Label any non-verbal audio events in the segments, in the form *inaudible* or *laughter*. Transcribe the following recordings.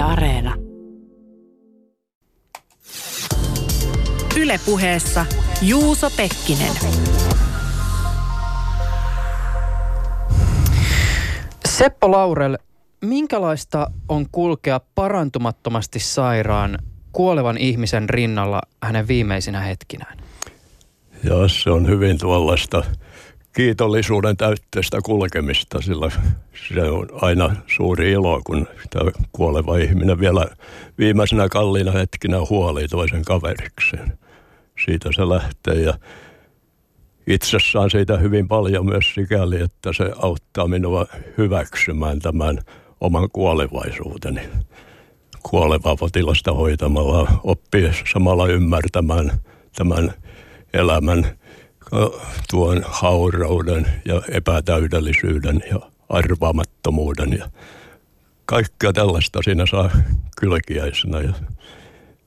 Yle Areena. Ylepuheessa Juuso Pekkinen. Seppo Laurel, minkälaista on kulkea parantumattomasti sairaan kuolevan ihmisen rinnalla hänen viimeisinä hetkinään? Ja se on hyvin tuollaista kiitollisuuden täytteistä kulkemista, sillä se on aina suuri ilo, kun tämä kuoleva ihminen vielä viimeisenä kalliina hetkinä huoli toisen kaverikseen. Siitä se lähtee ja itse saan siitä hyvin paljon myös sikäli, että se auttaa minua hyväksymään tämän oman kuolevaisuuteni. Kuolevaa potilasta hoitamalla oppii samalla ymmärtämään tämän elämän tuon haurauden ja epätäydellisyyden ja arvaamattomuuden ja kaikkea tällaista siinä saa kylkiäisenä ja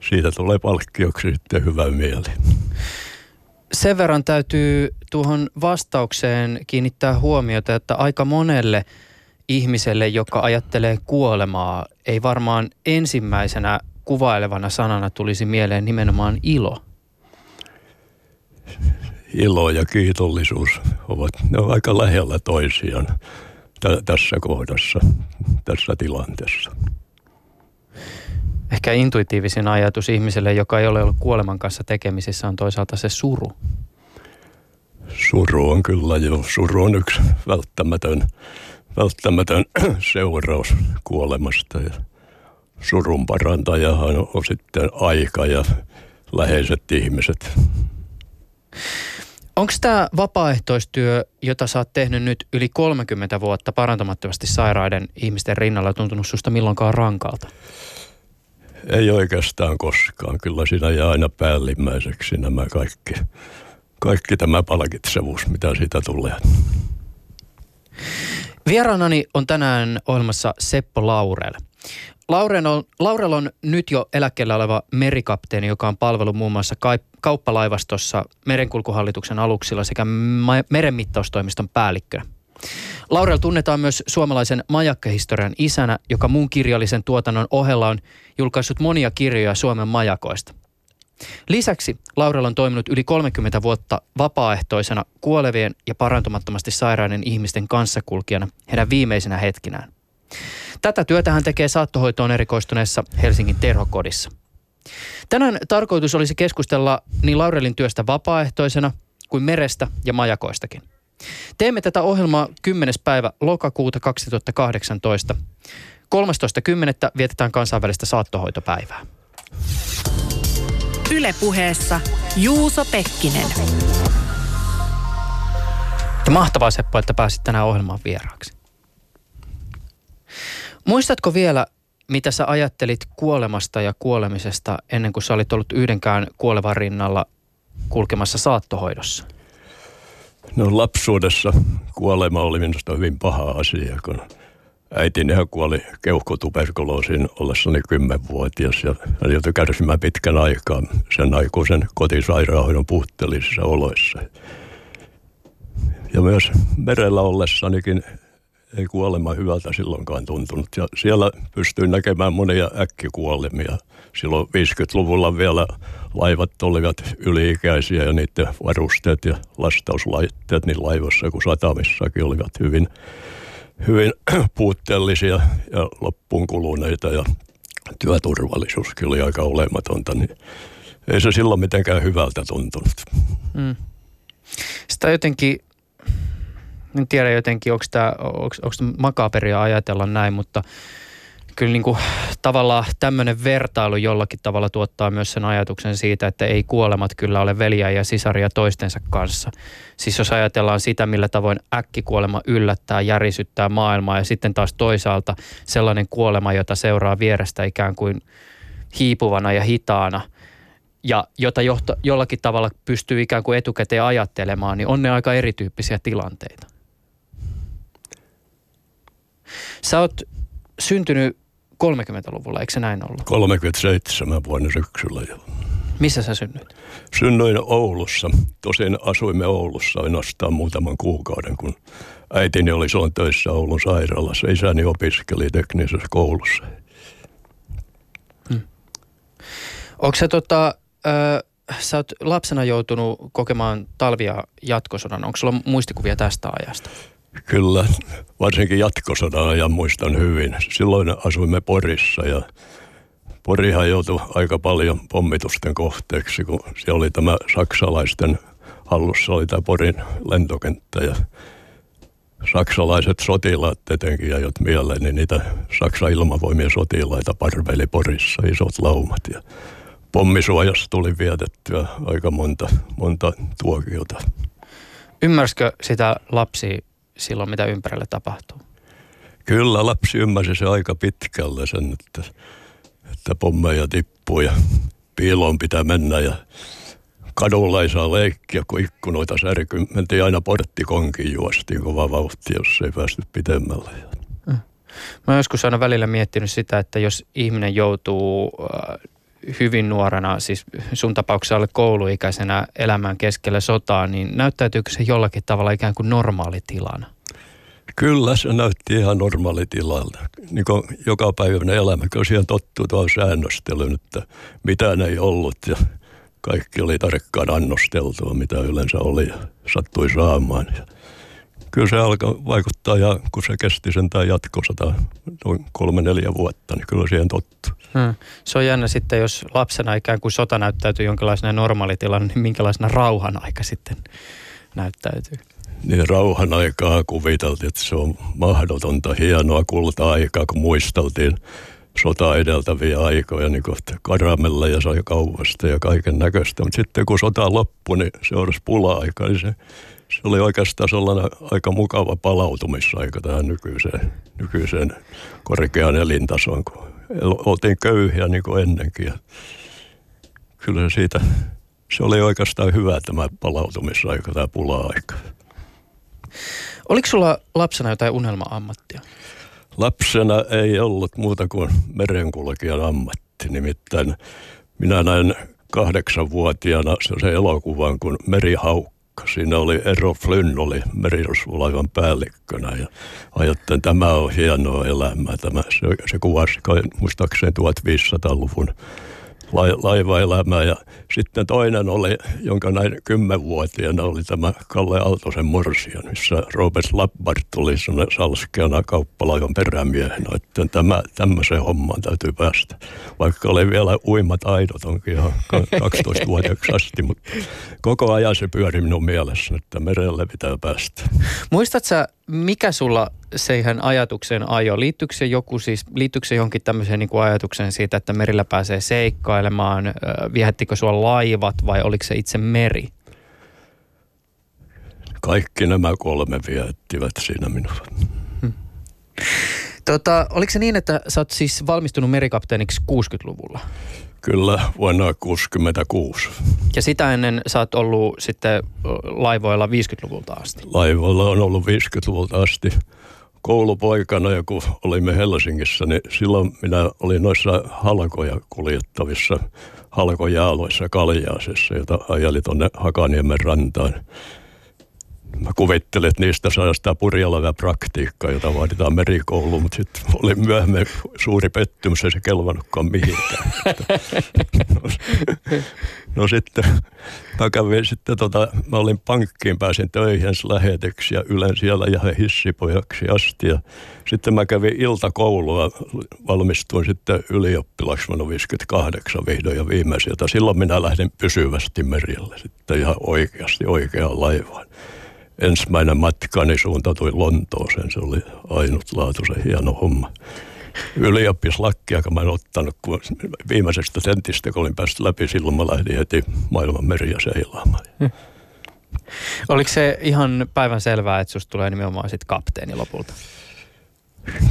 siitä tulee palkkioksi sitten hyvä mieli. Sen verran täytyy tuohon vastaukseen kiinnittää huomiota, että aika monelle ihmiselle, joka ajattelee kuolemaa, ei varmaan ensimmäisenä kuvailevana sanana tulisi mieleen nimenomaan ilo ilo ja kiitollisuus ovat, ne ovat aika lähellä toisiaan t- tässä kohdassa, tässä tilanteessa. Ehkä intuitiivisin ajatus ihmiselle, joka ei ole ollut kuoleman kanssa tekemisissä, on toisaalta se suru. Suru on kyllä jo. Suru on yksi välttämätön, välttämätön *clears throat* seuraus kuolemasta. Ja surun parantajahan on sitten aika ja läheiset ihmiset. Onko tämä vapaaehtoistyö, jota sä oot tehnyt nyt yli 30 vuotta parantamattomasti sairaiden ihmisten rinnalla, tuntunut susta milloinkaan rankalta? Ei oikeastaan koskaan. Kyllä siinä jää aina päällimmäiseksi nämä kaikki, kaikki tämä palkitsevuus, mitä siitä tulee. Vieraanani on tänään ohjelmassa Seppo Laurel. Laurel on, Laurel on nyt jo eläkkeellä oleva merikapteeni, joka on palvellut muun muassa kauppalaivastossa merenkulkuhallituksen aluksilla sekä merenmittaustoimiston päällikkönä. Laurel tunnetaan myös suomalaisen majakkahistorian isänä, joka muun kirjallisen tuotannon ohella on julkaissut monia kirjoja Suomen majakoista. Lisäksi Laurel on toiminut yli 30 vuotta vapaaehtoisena kuolevien ja parantumattomasti sairaiden ihmisten kanssakulkijana heidän viimeisinä hetkinään. Tätä työtä hän tekee saattohoitoon erikoistuneessa Helsingin terhokodissa. Tänään tarkoitus olisi keskustella niin Laurelin työstä vapaaehtoisena kuin merestä ja majakoistakin. Teemme tätä ohjelmaa 10. päivä lokakuuta 2018. 13.10. vietetään kansainvälistä saattohoitopäivää. Ylepuheessa Juuso Pekkinen. Ja mahtavaa Seppo, että pääsit tänään ohjelmaan vieraaksi. Muistatko vielä, mitä sä ajattelit kuolemasta ja kuolemisesta ennen kuin sä olit ollut yhdenkään kuolevan rinnalla kulkemassa saattohoidossa? No lapsuudessa kuolema oli minusta hyvin paha asia, kun äitini kuoli keuhkotuberkuloosiin ollessani kymmenvuotias ja hän joutui kärsimään pitkän aikaa sen aikuisen kotisairaanhoidon puutteellisissa oloissa. Ja myös merellä ollessanikin ei kuolema hyvältä silloinkaan tuntunut. Ja siellä pystyin näkemään monia äkkikuolemia. Silloin 50-luvulla vielä laivat olivat yliikäisiä ja niiden varusteet ja lastauslaitteet niin laivossa kuin satamissakin olivat hyvin, hyvin *clears throat* puutteellisia ja loppuun kuluneita ja työturvallisuuskin oli aika olematonta, niin ei se silloin mitenkään hyvältä tuntunut. Mm. Sitä jotenkin en tiedä jotenkin, onko tämä makaperia ajatella näin, mutta kyllä niin kuin, tavallaan tämmöinen vertailu jollakin tavalla tuottaa myös sen ajatuksen siitä, että ei kuolemat kyllä ole veliä ja sisaria toistensa kanssa. Siis jos ajatellaan sitä, millä tavoin äkkikuolema yllättää, järisyttää maailmaa ja sitten taas toisaalta sellainen kuolema, jota seuraa vierestä ikään kuin hiipuvana ja hitaana – ja jota johto, jollakin tavalla pystyy ikään kuin etukäteen ajattelemaan, niin on ne aika erityyppisiä tilanteita. Sä oot syntynyt 30-luvulla, eikö se näin ollut? 37 vuonna syksyllä jo. Missä sä synnyit? Synnyin Oulussa. Tosin asuimme Oulussa ainoastaan muutaman kuukauden, kun äitini oli silloin töissä Oulun sairaalassa. Isäni opiskeli teknisessä koulussa. Onko se tota, ö, sä oot lapsena joutunut kokemaan talvia jatkosodan. Onko sulla muistikuvia tästä ajasta? Kyllä, varsinkin jatkosodan ajan muistan hyvin. Silloin asuimme Porissa ja Porihan joutui aika paljon pommitusten kohteeksi, kun siellä oli tämä saksalaisten hallussa oli tämä Porin lentokenttä ja saksalaiset sotilaat etenkin ja jot mieleen, niin niitä Saksan ilmavoimien sotilaita parveli Porissa isot laumat ja pommisuojassa tuli vietettyä aika monta, monta tuokiota. Ymmärsikö sitä lapsi silloin, mitä ympärille tapahtuu? Kyllä, lapsi ymmärsi se aika pitkälle sen, että, että pommeja tippuu ja piiloon pitää mennä ja kadulla ei saa leikkiä, kun ikkunoita särky. Mentiin aina porttikonkin juostiin kova vauhti, jos ei päästy pitemmälle. Mm. Mä oon joskus aina välillä miettinyt sitä, että jos ihminen joutuu äh, hyvin nuorena, siis sun tapauksessa alle kouluikäisenä elämään keskellä sotaa, niin näyttäytyykö se jollakin tavalla ikään kuin normaalitilana? Kyllä, se näytti ihan normaalitilalta. Niin kuin joka päivänä elämä, kun siihen tottuu tuohon säännöstelyyn, että mitään ei ollut ja kaikki oli tarkkaan annosteltua, mitä yleensä oli ja sattui saamaan. Ja kyllä se alkoi vaikuttaa ja kun se kesti sen tai jatkosata noin kolme neljä vuotta, niin kyllä siihen tottu. Hmm. Se on jännä sitten, jos lapsena ikään kuin sota näyttäytyy jonkinlaisena normaalitilan, niin minkälaisena rauhan aika sitten näyttäytyy? Niin rauhan aikaa kuviteltiin, että se on mahdotonta, hienoa kulta-aikaa, kun muisteltiin sota edeltäviä aikoja, niin kuin karamella ja sai kaupasta ja kaiken näköistä. Mutta sitten kun sota loppui, niin se olisi pula-aika, niin se se oli oikeastaan sellainen aika mukava palautumisaika tähän nykyiseen, nykyiseen korkeaan elintasoon, kun oltiin köyhiä niin kuin ennenkin. Ja kyllä siitä, se oli oikeastaan hyvä tämä palautumisaika, tämä pula-aika. Oliko sulla lapsena jotain unelma-ammattia? Lapsena ei ollut muuta kuin merenkulkijan ammatti. Nimittäin minä näin kahdeksanvuotiaana se elokuvan, kun Merihaukka Siinä oli Ero Flynn, oli merirosvolaivan päällikkönä ja ajattelin, että tämä on hienoa elämää. Tämä, se, se kuvasi muistaakseni 1500-luvun laivaelämää. Ja sitten toinen oli, jonka näin kymmenvuotiaana oli tämä Kalle Aaltosen morsia, missä Robert Lappart tuli salskeana kauppalaivan perämiehenä. Että tämä, tämmöiseen hommaan täytyy päästä. Vaikka oli vielä uimat aidot, onkin ihan 12-vuotiaaksi asti, mutta koko ajan se pyöri minun mielessä, että merelle pitää päästä. Muistatko mikä sulla siihen ajatukseen ajo? Liittyykö se, joku siis, liittyykö se johonkin tämmöiseen niin kuin ajatukseen siitä, että merillä pääsee seikkailemaan? Viehättikö sua laivat vai oliko se itse meri? Kaikki nämä kolme viettivät siinä minua. Hmm. Tota, oliko se niin, että sä oot siis valmistunut merikapteeniksi 60-luvulla? Kyllä, vuonna 1966. Ja sitä ennen sä oot ollut sitten laivoilla 50-luvulta asti? Laivoilla on ollut 50-luvulta asti. Koulupoikana, ja kun olimme Helsingissä, niin silloin minä olin noissa halkoja kuljettavissa halkojaaloissa Kaljaasessa, jota ajeli tuonne Hakaniemen rantaan. Mä kuvittelin, että niistä saa sitä purjalevää praktiikkaa, jota vaaditaan merikouluun, mutta sitten oli myöhemmin suuri pettymys, ei se kelvannutkaan mihinkään. *laughs* no, no sitten mä kävin sitten, tota, mä olin pankkiin, pääsin töihin läheteksi ja ylen siellä ja hissipojaksi asti. Ja sitten mä kävin iltakoulua, valmistuin sitten ylioppilaksi vuonna 58 vihdoin ja viimeiseltä. Silloin minä lähdin pysyvästi merille sitten ihan oikeasti oikeaan laivaan ensimmäinen matkani suuntautui Lontooseen. Se oli ainutlaatuisen hieno homma. Ylioppislakkia, kun mä en ottanut, kun viimeisestä tentistä, kun olin päässyt läpi, silloin mä lähdin heti maailman meriä seilaamaan. Hmm. Oliko se ihan päivän selvää, että susta tulee nimenomaan sitten kapteeni lopulta?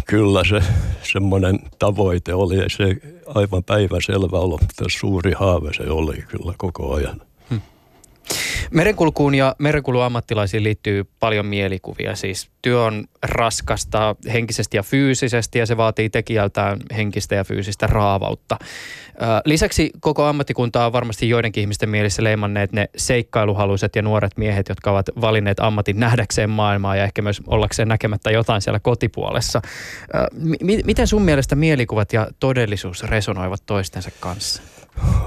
Kyllä se semmoinen tavoite oli, se aivan päivän selvä ollut, mutta suuri haave se oli kyllä koko ajan. Merenkulkuun ja merenkuluammattilaisiin liittyy paljon mielikuvia. Siis työ on raskasta henkisesti ja fyysisesti ja se vaatii tekijältään henkistä ja fyysistä raavautta. Lisäksi koko ammattikunta on varmasti joidenkin ihmisten mielissä leimanneet ne seikkailuhaluiset ja nuoret miehet, jotka ovat valinneet ammatin nähdäkseen maailmaa ja ehkä myös ollakseen näkemättä jotain siellä kotipuolessa. M- miten sun mielestä mielikuvat ja todellisuus resonoivat toistensa kanssa?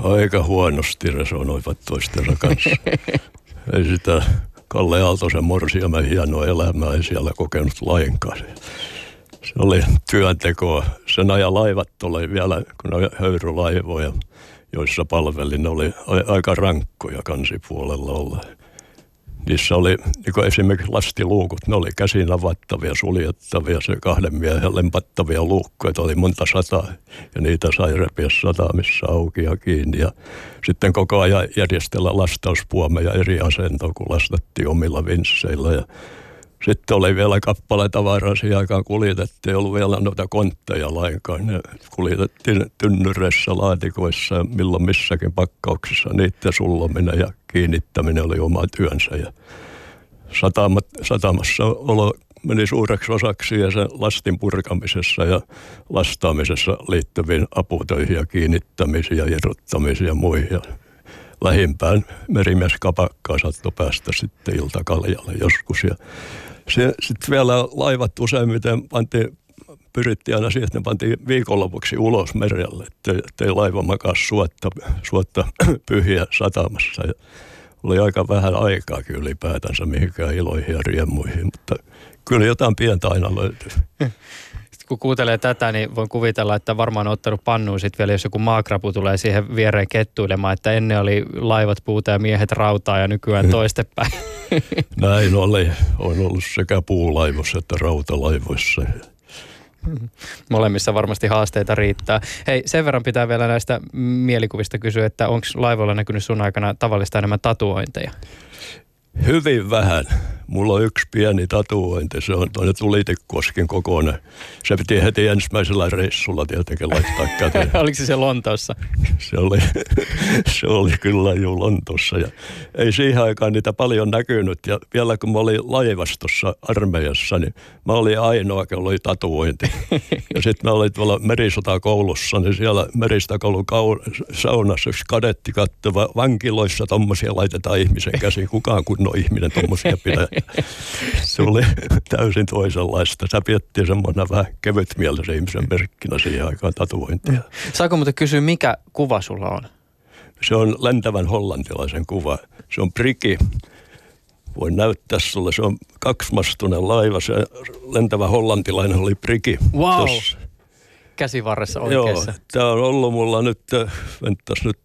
Aika huonosti resonoivat toistensa kanssa. ei sitä Kalle Aaltosen morsiamen hienoa elämää ei siellä kokenut lainkaan. Se oli työntekoa. Sen ajan laivat oli vielä, kun ne höyrylaivoja, joissa palvelin, ne oli aika rankkoja kansipuolella olla. Niissä oli niin esimerkiksi lastiluukut, ne oli käsin avattavia, suljettavia, se kahden miehen lempattavia luukkoja, oli monta sataa ja niitä sai repiä satamissa auki ja kiinni. Ja sitten koko ajan järjestellä lastauspuomeja eri asentoon, kun lastattiin omilla vinsseillä. Ja sitten oli vielä kappale tavaraa siihen aikaan kuljetettiin, ei ollut vielä noita kontteja lainkaan. Ne kuljetettiin tynnyreissä, laatikoissa ja milloin missäkin pakkauksissa. Niiden sullominen ja kiinnittäminen oli oma työnsä. Ja satamat, satamassa olo meni suureksi osaksi ja sen lastin purkamisessa ja lastaamisessa liittyviin aputöihin ja kiinnittämisiin ja irrottamisiin ja muihin. Ja lähimpään merimies kapakkaa saattoi päästä sitten iltakaljalle joskus. Ja sitten vielä laivat useimmiten pantiin pyrittiin aina siihen, että ne pantiin viikonlopuksi ulos merelle, ettei, ettei laiva makaa suotta, suotta *clears throat* pyhiä satamassa. Ja oli aika vähän aikaa kyllä ylipäätänsä mihinkään iloihin ja riemuihin, mutta kyllä jotain pientä aina löytyy. *laughs* kun kuuntelee tätä, niin voin kuvitella, että varmaan on ottanut pannuun sitten vielä, jos joku maakrapu tulee siihen viereen kettuilemaan, että ennen oli laivat puuta ja miehet rautaa ja nykyään toistepäin. *laughs* Näin oli. On ollut sekä puulaivoissa että rautalaivoissa. Molemmissa varmasti haasteita riittää. Hei, sen verran pitää vielä näistä mielikuvista kysyä, että onko laivoilla näkynyt sun aikana tavallista enemmän tatuointeja? Hyvin vähän. Mulla on yksi pieni tatuointi, se on tuonne Tulitikkoskin kokoinen. Se piti heti ensimmäisellä reissulla tietenkin laittaa käteen. *laughs* Oliko se se Lontoossa? se, oli, *laughs* se oli kyllä jo Lontoossa ja ei siihen aikaan niitä paljon näkynyt. Ja vielä kun mä olin laivastossa armeijassa, niin mä olin ainoa, kun oli tatuointi. *laughs* ja sitten mä olin tuolla merisotakoulussa, niin siellä merisotakoulun saunassa yksi kadetti kattava vankiloissa tommosia laitetaan ihmisen käsiin. Kukaan kunnon ihminen tommosia pitää *laughs* se oli täysin toisenlaista. Sä piettiin semmoinen vähän kevytmielisen ihmisen merkkinä siihen aikaan tatuointia. Saako muuten kysyä, mikä kuva sulla on? Se on lentävän hollantilaisen kuva. Se on priki. Voin näyttää sulle. Se on kaksimastunen laiva. Se lentävä hollantilainen oli priki. Wow. Tossa. Käsivarressa oikeassa. Joo, tämä on ollut mulla nyt, mentäs nyt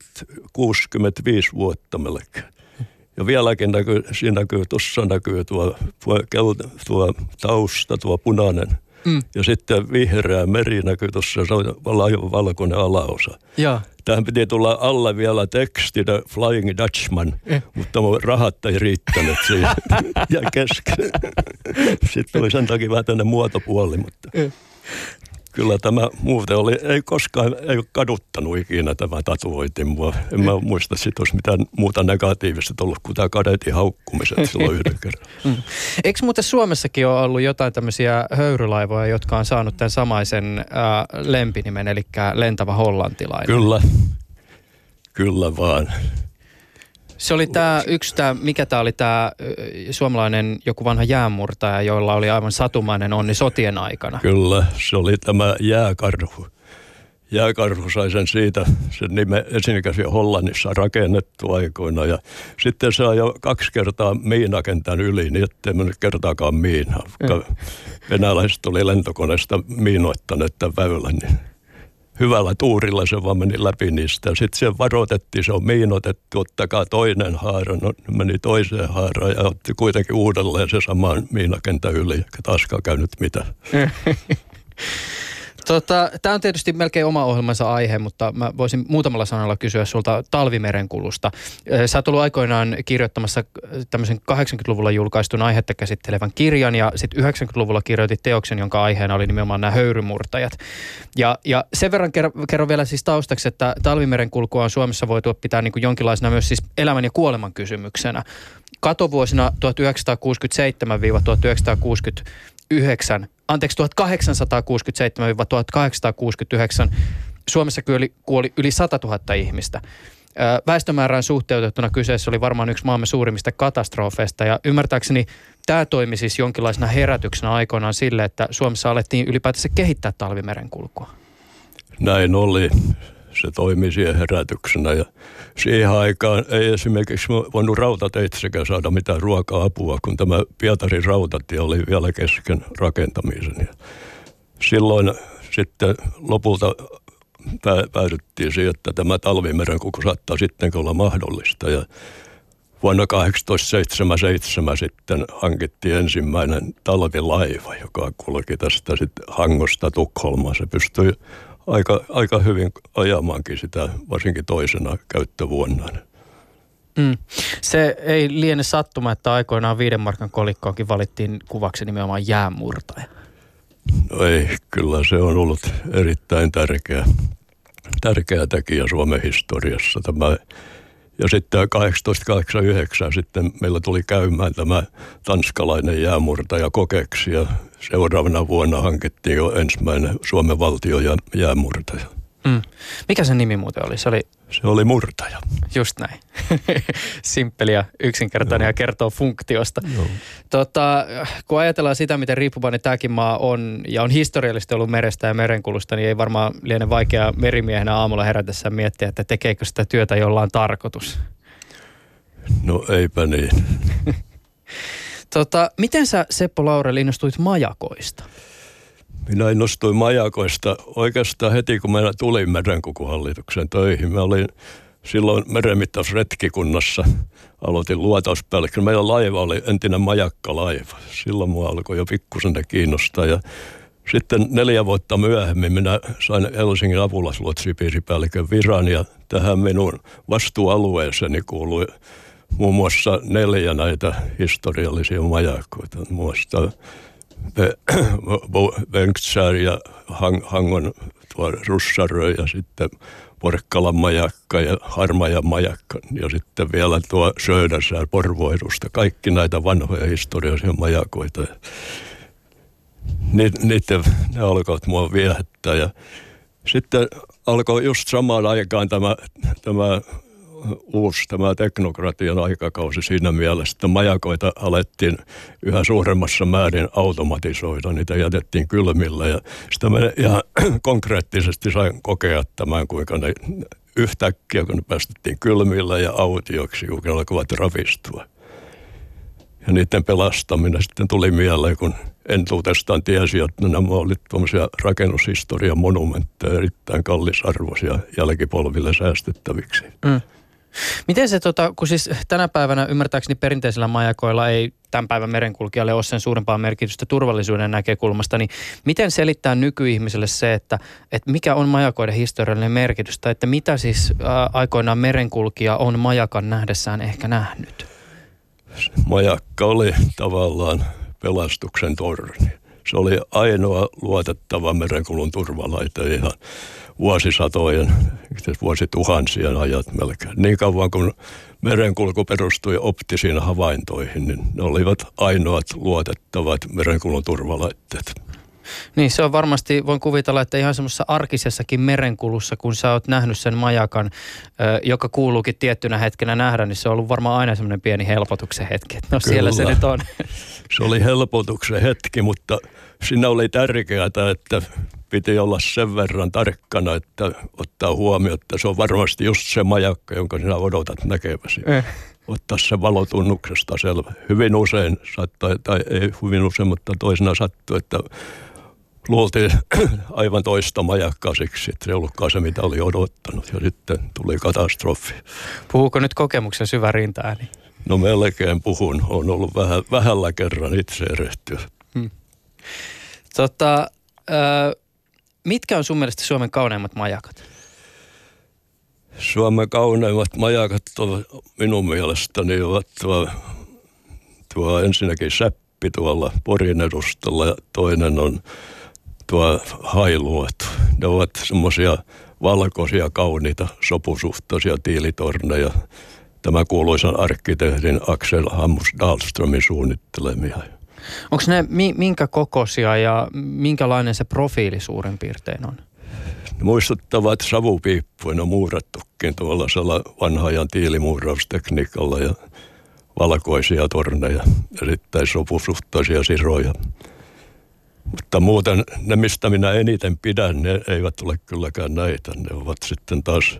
65 vuotta melkein. Ja vieläkin näkyy, siinä näkyy, tuossa näkyy tuo, tuo, tuo tausta, tuo punainen. Mm. Ja sitten vihreä meri näkyy tuossa, se on valkoinen alaosa. Ja. Tähän piti tulla alle vielä teksti The Flying Dutchman, eh. mutta mun rahat ei riittänyt siihen. *laughs* ja kesken. Sitten oli sen takia vähän tänne muotopuoli, mutta... Eh kyllä tämä muuten oli, ei koskaan, ei ole kaduttanut ikinä tämä tatuointi mua. En mä muista, että olisi mitään muuta negatiivista ollut kuin tämä kadetin haukkumiset silloin yhden *laughs* kerran. Mm. Eikö muuten Suomessakin ole ollut jotain tämmöisiä höyrylaivoja, jotka on saanut tämän samaisen äh, lempinimen, eli lentävä hollantilainen? Kyllä, kyllä vaan. Se oli tämä yksi, tää, mikä tämä oli tämä suomalainen joku vanha jäänmurtaja, jolla oli aivan satumainen onni sotien aikana. Kyllä, se oli tämä jääkarhu. Jääkarhu sai sen siitä, sen nime esimerkiksi Hollannissa rakennettu aikoina. Ja sitten se jo kaksi kertaa miinakentän yli, niin ettei mennyt kertaakaan miinaa. Mm. Venäläiset oli lentokoneesta miinoittaneet tämän väylän, niin hyvällä tuurilla se vaan meni läpi niistä. Sitten se varoitettiin, se on miinotettu, ottakaa toinen haara. No meni toiseen haaraan ja otti kuitenkin uudelleen se saman miinakentän yli, eikä taaskaan käynyt mitään. *laughs* Tota, Tämä on tietysti melkein oma ohjelmansa aihe, mutta mä voisin muutamalla sanalla kysyä sulta talvimerenkulusta. Sä oot ollut aikoinaan kirjoittamassa tämmöisen 80-luvulla julkaistun aihetta käsittelevän kirjan ja sitten 90-luvulla kirjoitit teoksen, jonka aiheena oli nimenomaan nämä höyrymurtajat. Ja, ja sen verran kerron, vielä siis taustaksi, että talvimerenkulkua on Suomessa voitu pitää niin kuin jonkinlaisena myös siis elämän ja kuoleman kysymyksenä. Katovuosina 1967-1969 anteeksi 1867-1869 Suomessa kuoli, kuoli yli 100 000 ihmistä. Väestömäärään suhteutettuna kyseessä oli varmaan yksi maamme suurimmista katastrofeista ja ymmärtääkseni tämä toimi siis jonkinlaisena herätyksenä aikoinaan sille, että Suomessa alettiin ylipäätänsä kehittää talvimerenkulkua. Näin oli. Se toimi siihen herätyksenä. Ja siihen aikaan ei esimerkiksi voinut rautateitsekään saada mitään ruoka-apua, kun tämä Pietarin rautatie oli vielä kesken rakentamisen. Ja silloin sitten lopulta päädyttiin siihen, että tämä talvimerenkulku saattaa sitten olla mahdollista. Ja vuonna 1877 sitten hankittiin ensimmäinen talvilaiva, joka kulki tästä sitten Hangosta Tukholmaan. Se pystyi aika, aika hyvin ajamaankin sitä, varsinkin toisena käyttövuonna. Mm. Se ei liene sattuma, että aikoinaan viiden markan kolikkoonkin valittiin kuvaksi nimenomaan jäämurtaja. No ei, kyllä se on ollut erittäin tärkeä, tärkeä tekijä Suomen historiassa. Tämä ja sitten 1889 sitten meillä tuli käymään tämä tanskalainen jäämurtaja kokeksi ja seuraavana vuonna hankittiin jo ensimmäinen Suomen valtio jäämurtaja. Mm. Mikä sen nimi muuten oli? Se oli, se oli murtaja. Just näin. *laughs* Simppeli ja yksinkertainen Joo. ja kertoo funktiosta. Joo. Tota, kun ajatellaan sitä, miten riippuvainen tämäkin maa on ja on historiallisesti ollut merestä ja merenkulusta, niin ei varmaan liene vaikea merimiehenä aamulla herätessä miettiä, että tekeekö sitä työtä jollain tarkoitus. No eipä niin. *laughs* tota, miten sä Seppo Laurel innostuit majakoista? Minä innostuin majakoista oikeastaan heti, kun minä tulin merenkukuhallituksen töihin. Mä olin silloin merenmittausretkikunnassa, aloitin luotauspäällikkö. Meidän laiva oli entinen majakkalaiva. Silloin mua alkoi jo pikkusen kiinnostaa ja sitten neljä vuotta myöhemmin minä sain Helsingin apulasluotsipiiripäällikön viran ja tähän minun vastuualueeseeni kuului muun muassa neljä näitä historiallisia majakoita. Muun Bengtsär *clears throat* ja Hang, Hangon tuo Russarö ja sitten Porkkalan majakka ja Harmajan majakka ja sitten vielä tuo Södersäär Porvoidusta. Kaikki näitä vanhoja historiallisia majakoita. Ni, niiden, ne alkoivat mua viehättää ja sitten alkoi just samaan aikaan tämä, tämä uusi tämä teknokratian aikakausi siinä mielessä, että majakoita alettiin yhä suuremmassa määrin automatisoida. Niitä jätettiin kylmillä ja sitä me ihan *clears throat* konkreettisesti sain kokea tämän, kuinka ne yhtäkkiä, kun ne päästettiin kylmillä ja autioksi, kun alkoivat ravistua. Ja niiden pelastaminen sitten tuli mieleen, kun entuudestaan tiesi, että nämä olivat tuommoisia rakennushistorian monumentteja, erittäin kallisarvoisia jälkipolville säästettäviksi. Mm. Miten se, tota, kun siis tänä päivänä ymmärtääkseni perinteisillä majakoilla ei tämän päivän merenkulkijalle ole sen suurempaa merkitystä turvallisuuden näkökulmasta, niin miten selittää nykyihmiselle se, että, että mikä on majakoiden historiallinen merkitys, tai että mitä siis ää, aikoinaan merenkulkija on majakan nähdessään ehkä nähnyt? Majakka oli tavallaan pelastuksen torni. Se oli ainoa luotettava merenkulun turvalaite ihan vuosisatojen, vuosituhansien ajat melkein. Niin kauan kuin merenkulku perustui optisiin havaintoihin, niin ne olivat ainoat luotettavat merenkulun turvalaitteet. Niin se on varmasti, voin kuvitella, että ihan semmoisessa arkisessakin merenkulussa, kun sä oot nähnyt sen majakan, joka kuuluukin tiettynä hetkenä nähdä, niin se on ollut varmaan aina semmoinen pieni helpotuksen hetki. No Kyllä. siellä se nyt on. Se oli helpotuksen hetki, mutta siinä oli tärkeää, että piti olla sen verran tarkkana, että ottaa huomioon, että se on varmasti just se majakka, jonka sinä odotat näkeväsi. Eh. Ottaa se valotunnuksesta selvä. Hyvin usein saattaa, tai ei hyvin usein, mutta toisena sattuu, että luultiin *clears throat* aivan toista majakkaa siksi, että se ei ollutkaan se, mitä oli odottanut. Ja sitten tuli katastrofi. Puhuuko nyt kokemuksen syvä rintaääni? No melkein puhun. On ollut vähän, vähällä kerran itse erehtyä. Hmm. Tota, äh, mitkä on sun mielestä Suomen kauneimmat majakat? Suomen kauneimmat majakat ovat minun mielestäni ovat tuo, tuo ensinnäkin Säppi tuolla Porin edustalla ja toinen on tuo Hailuot. Ne ovat semmoisia valkoisia, kauniita, sopusuhtaisia tiilitorneja. Tämä kuuluisan arkkitehdin Axel Hammus Dahlströmin suunnittelemia. Onko ne minkä kokoisia ja minkälainen se profiili suurin piirtein on? Ne muistuttavat on muurattukin tuollaisella vanhaajan tiilimuuraustekniikalla ja valkoisia torneja, erittäin sopusuhtaisia siroja. Mutta muuten ne, mistä minä eniten pidän, ne eivät ole kylläkään näitä. Ne ovat sitten taas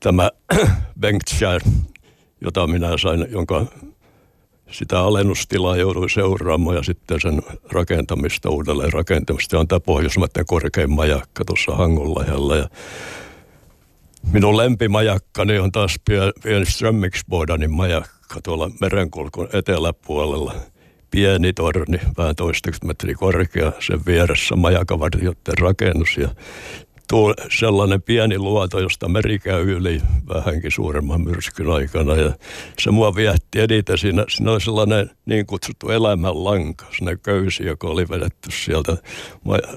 tämä *clears throat* Bengtshire, jota minä sain, jonka sitä alennustilaa joudui seuraamaan ja sitten sen rakentamista, uudelleen rakentamista. on tämä Pohjoismaiden korkein majakka tuossa Hangonlahjalla. Ja minun lempimajakkani on taas pieni Strömmingsbordanin majakka tuolla merenkulkun eteläpuolella. Pieni torni, vähän toistakymmentä metriä korkea, sen vieressä majakavartijoiden rakennus ja tuo sellainen pieni luoto, josta meri käy yli vähänkin suuremman myrskyn aikana. Ja se mua viehti eniten. Siinä, siinä oli sellainen niin kutsuttu elämänlanka, sinne köysi, joka oli vedetty sieltä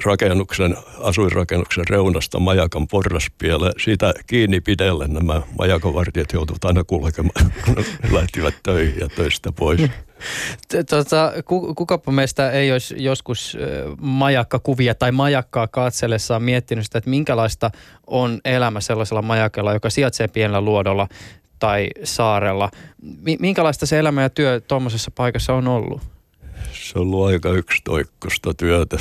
rakennuksen, asuinrakennuksen reunasta majakan porraspieleen. Siitä kiinni pidelle nämä majakovartijat joutuivat aina kulkemaan, kun lähtivät töihin ja töistä pois. Tota, kukapa meistä ei olisi joskus majakkakuvia tai majakkaa katsellessaan miettinyt sitä, että minkälaista on elämä sellaisella majakalla, joka sijaitsee pienellä luodolla tai saarella. Minkälaista se elämä ja työ tuommoisessa paikassa on ollut? Se on ollut aika yksitoikkoista työtä.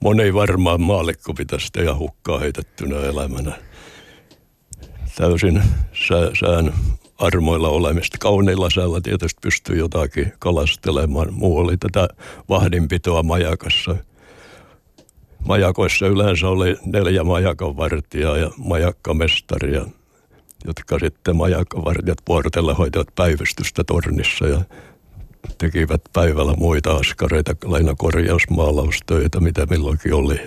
Moni varmaan maallikko pitäisi tehdä hukkaa heitettynä elämänä. Täysin sään armoilla olemista. Kauniilla säällä tietysti pystyy jotakin kalastelemaan. Muu oli tätä vahdinpitoa majakassa. Majakoissa yleensä oli neljä majakanvartijaa ja majakkamestaria, jotka sitten majakkavartijat vuorotella hoitivat päivystystä tornissa ja tekivät päivällä muita askareita, laina korjausmaalaustöitä, mitä milloinkin oli.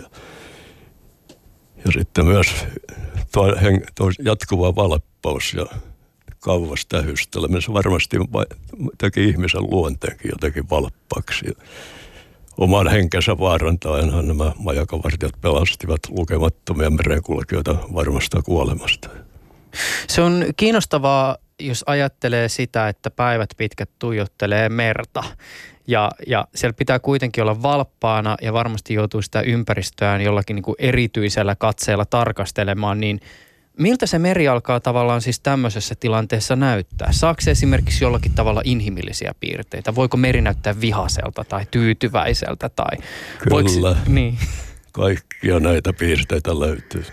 Ja sitten myös tuo jatkuva valppaus ja kauas tähysteleminen. Se varmasti teki ihmisen luonteenkin jotenkin valppaaksi. Oman henkensä vaarantaenhan nämä majakavartijat pelastivat lukemattomia merenkulkijoita varmasta kuolemasta. Se on kiinnostavaa, jos ajattelee sitä, että päivät pitkät tuijottelee merta. Ja, ja siellä pitää kuitenkin olla valppaana ja varmasti joutuu sitä ympäristöään jollakin niin kuin erityisellä katseella tarkastelemaan, niin – Miltä se meri alkaa tavallaan siis tämmöisessä tilanteessa näyttää? Saako se esimerkiksi jollakin tavalla inhimillisiä piirteitä? Voiko meri näyttää vihaselta tai tyytyväiseltä? Tai Kyllä. Voiko, niin. Kaikkia näitä piirteitä löytyy.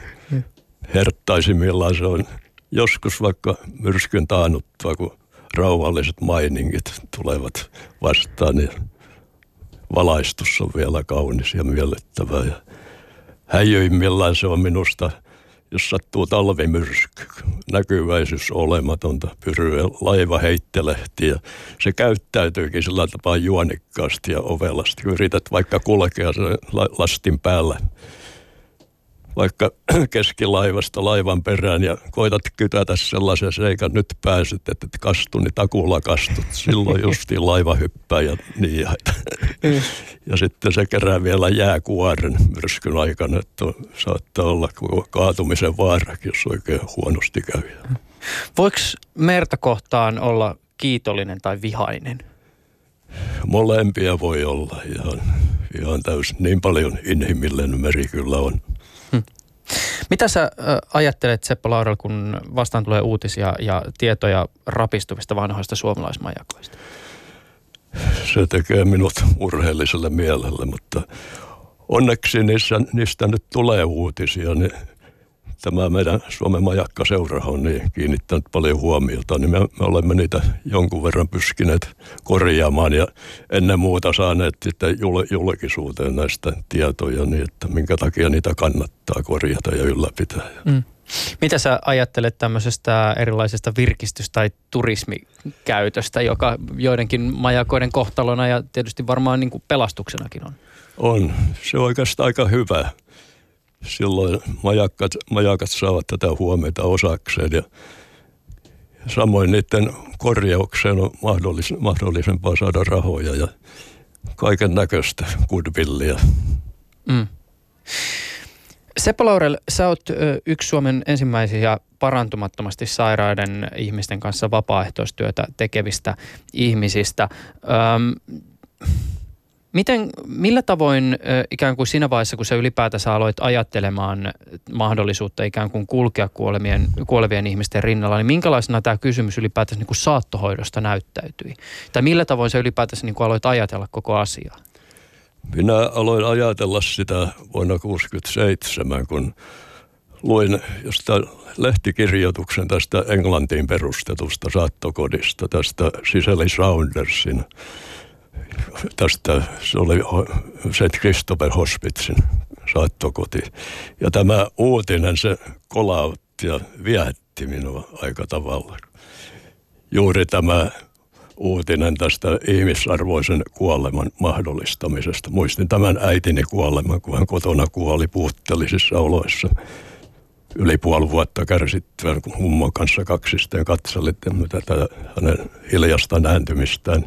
Herttaisimmillaan se on joskus vaikka myrskyn taannuttua, kun rauhalliset mainingit tulevat vastaan, niin valaistus on vielä kaunis ja miellyttävä. Ja häijyimmillään se on minusta – jos sattuu talvimyrsky, näkyväisyys olematonta, pyryä, laiva heittelehti ja se käyttäytyykin sillä tapaa juonikkaasti ja ovelasti. Yrität vaikka kulkea sen lastin päällä vaikka *clears throat* keskilaivasta laivan perään ja koitat kytätä sellaisen seikan, nyt pääset, että et kastu, niin takulla kastut. Silloin *laughs* justiin laiva hyppää ja niin. Mm. *laughs* ja sitten se kerää vielä jääkuoren myrskyn aikana, että saattaa olla kaatumisen vaarakin, jos oikein huonosti käy. Voiko merta kohtaan olla kiitollinen tai vihainen? Molempia voi olla ihan, ihan täysin. Niin paljon inhimillinen meri kyllä on. Mitä sä ajattelet Seppo Laurel, kun vastaan tulee uutisia ja tietoja rapistuvista vanhoista suomalaismajakoista? Se tekee minut urheelliselle mielelle, mutta onneksi niissä, niistä nyt tulee uutisia, niin tämä meidän Suomen majakkaseura on niin kiinnittänyt paljon huomiota, niin me, me olemme niitä jonkun verran pyskineet korjaamaan ja ennen muuta saaneet sitten jul, julkisuuteen näistä tietoja, niin että minkä takia niitä kannattaa korjata ja ylläpitää. Mm. Mitä sä ajattelet tämmöisestä erilaisesta virkistys- tai turismikäytöstä, joka joidenkin majakoiden kohtalona ja tietysti varmaan niin kuin pelastuksenakin on? On. Se on oikeastaan aika hyvä silloin majakat, majakat saavat tätä huomiota osakseen ja samoin niiden korjaukseen on mahdollis, mahdollisempaa saada rahoja ja kaiken näköistä goodwillia. Mm. Seppo Laurel, sä oot yksi Suomen ensimmäisiä parantumattomasti sairaiden ihmisten kanssa vapaaehtoistyötä tekevistä ihmisistä. Öm, Miten, millä tavoin ikään kuin siinä vaiheessa, kun sä ylipäätänsä aloit ajattelemaan mahdollisuutta ikään kuin kulkea kuolemien, kuolevien ihmisten rinnalla, niin minkälaisena tämä kysymys ylipäätänsä niin kuin saattohoidosta näyttäytyi? Tai millä tavoin sä ylipäätänsä niin kuin aloit ajatella koko asiaa? Minä aloin ajatella sitä vuonna 1967, kun luin jostain lehtikirjoituksen tästä Englantiin perustetusta saattokodista, tästä Siseli Saundersin, tästä, se oli St. Christopher Hospitsin saattokoti. Ja tämä uutinen, se kolautti ja viehätti minua aika tavalla. Juuri tämä uutinen tästä ihmisarvoisen kuoleman mahdollistamisesta. Muistin tämän äitini kuoleman, kun hän kotona kuoli puutteellisissa oloissa. Yli puoli vuotta kärsittyään, kun mummon kanssa kaksisten katselitte tätä hänen hiljasta nääntymistään.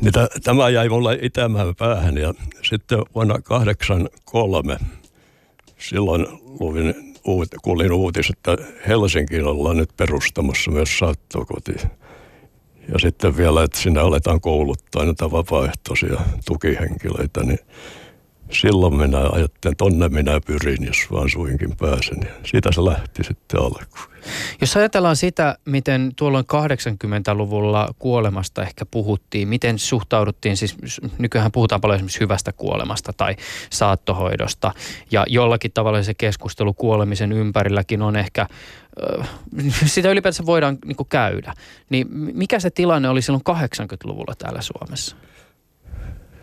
Niin tämä jäi mulle itämään päähän ja sitten vuonna 1983 silloin luin, uut, kuulin uutis, että Helsinkiin ollaan nyt perustamassa myös saattokoti. Ja sitten vielä, että sinne aletaan kouluttaa näitä vapaaehtoisia tukihenkilöitä, niin silloin minä ajattelin, että tonne minä pyrin, jos vaan suinkin pääsen. Ja siitä se lähti sitten alkuun. Jos ajatellaan sitä, miten tuolloin 80-luvulla kuolemasta ehkä puhuttiin, miten suhtauduttiin, siis nykyään puhutaan paljon esimerkiksi hyvästä kuolemasta tai saattohoidosta, ja jollakin tavalla se keskustelu kuolemisen ympärilläkin on ehkä, sitä ylipäätään voidaan niin käydä. Niin mikä se tilanne oli silloin 80-luvulla täällä Suomessa?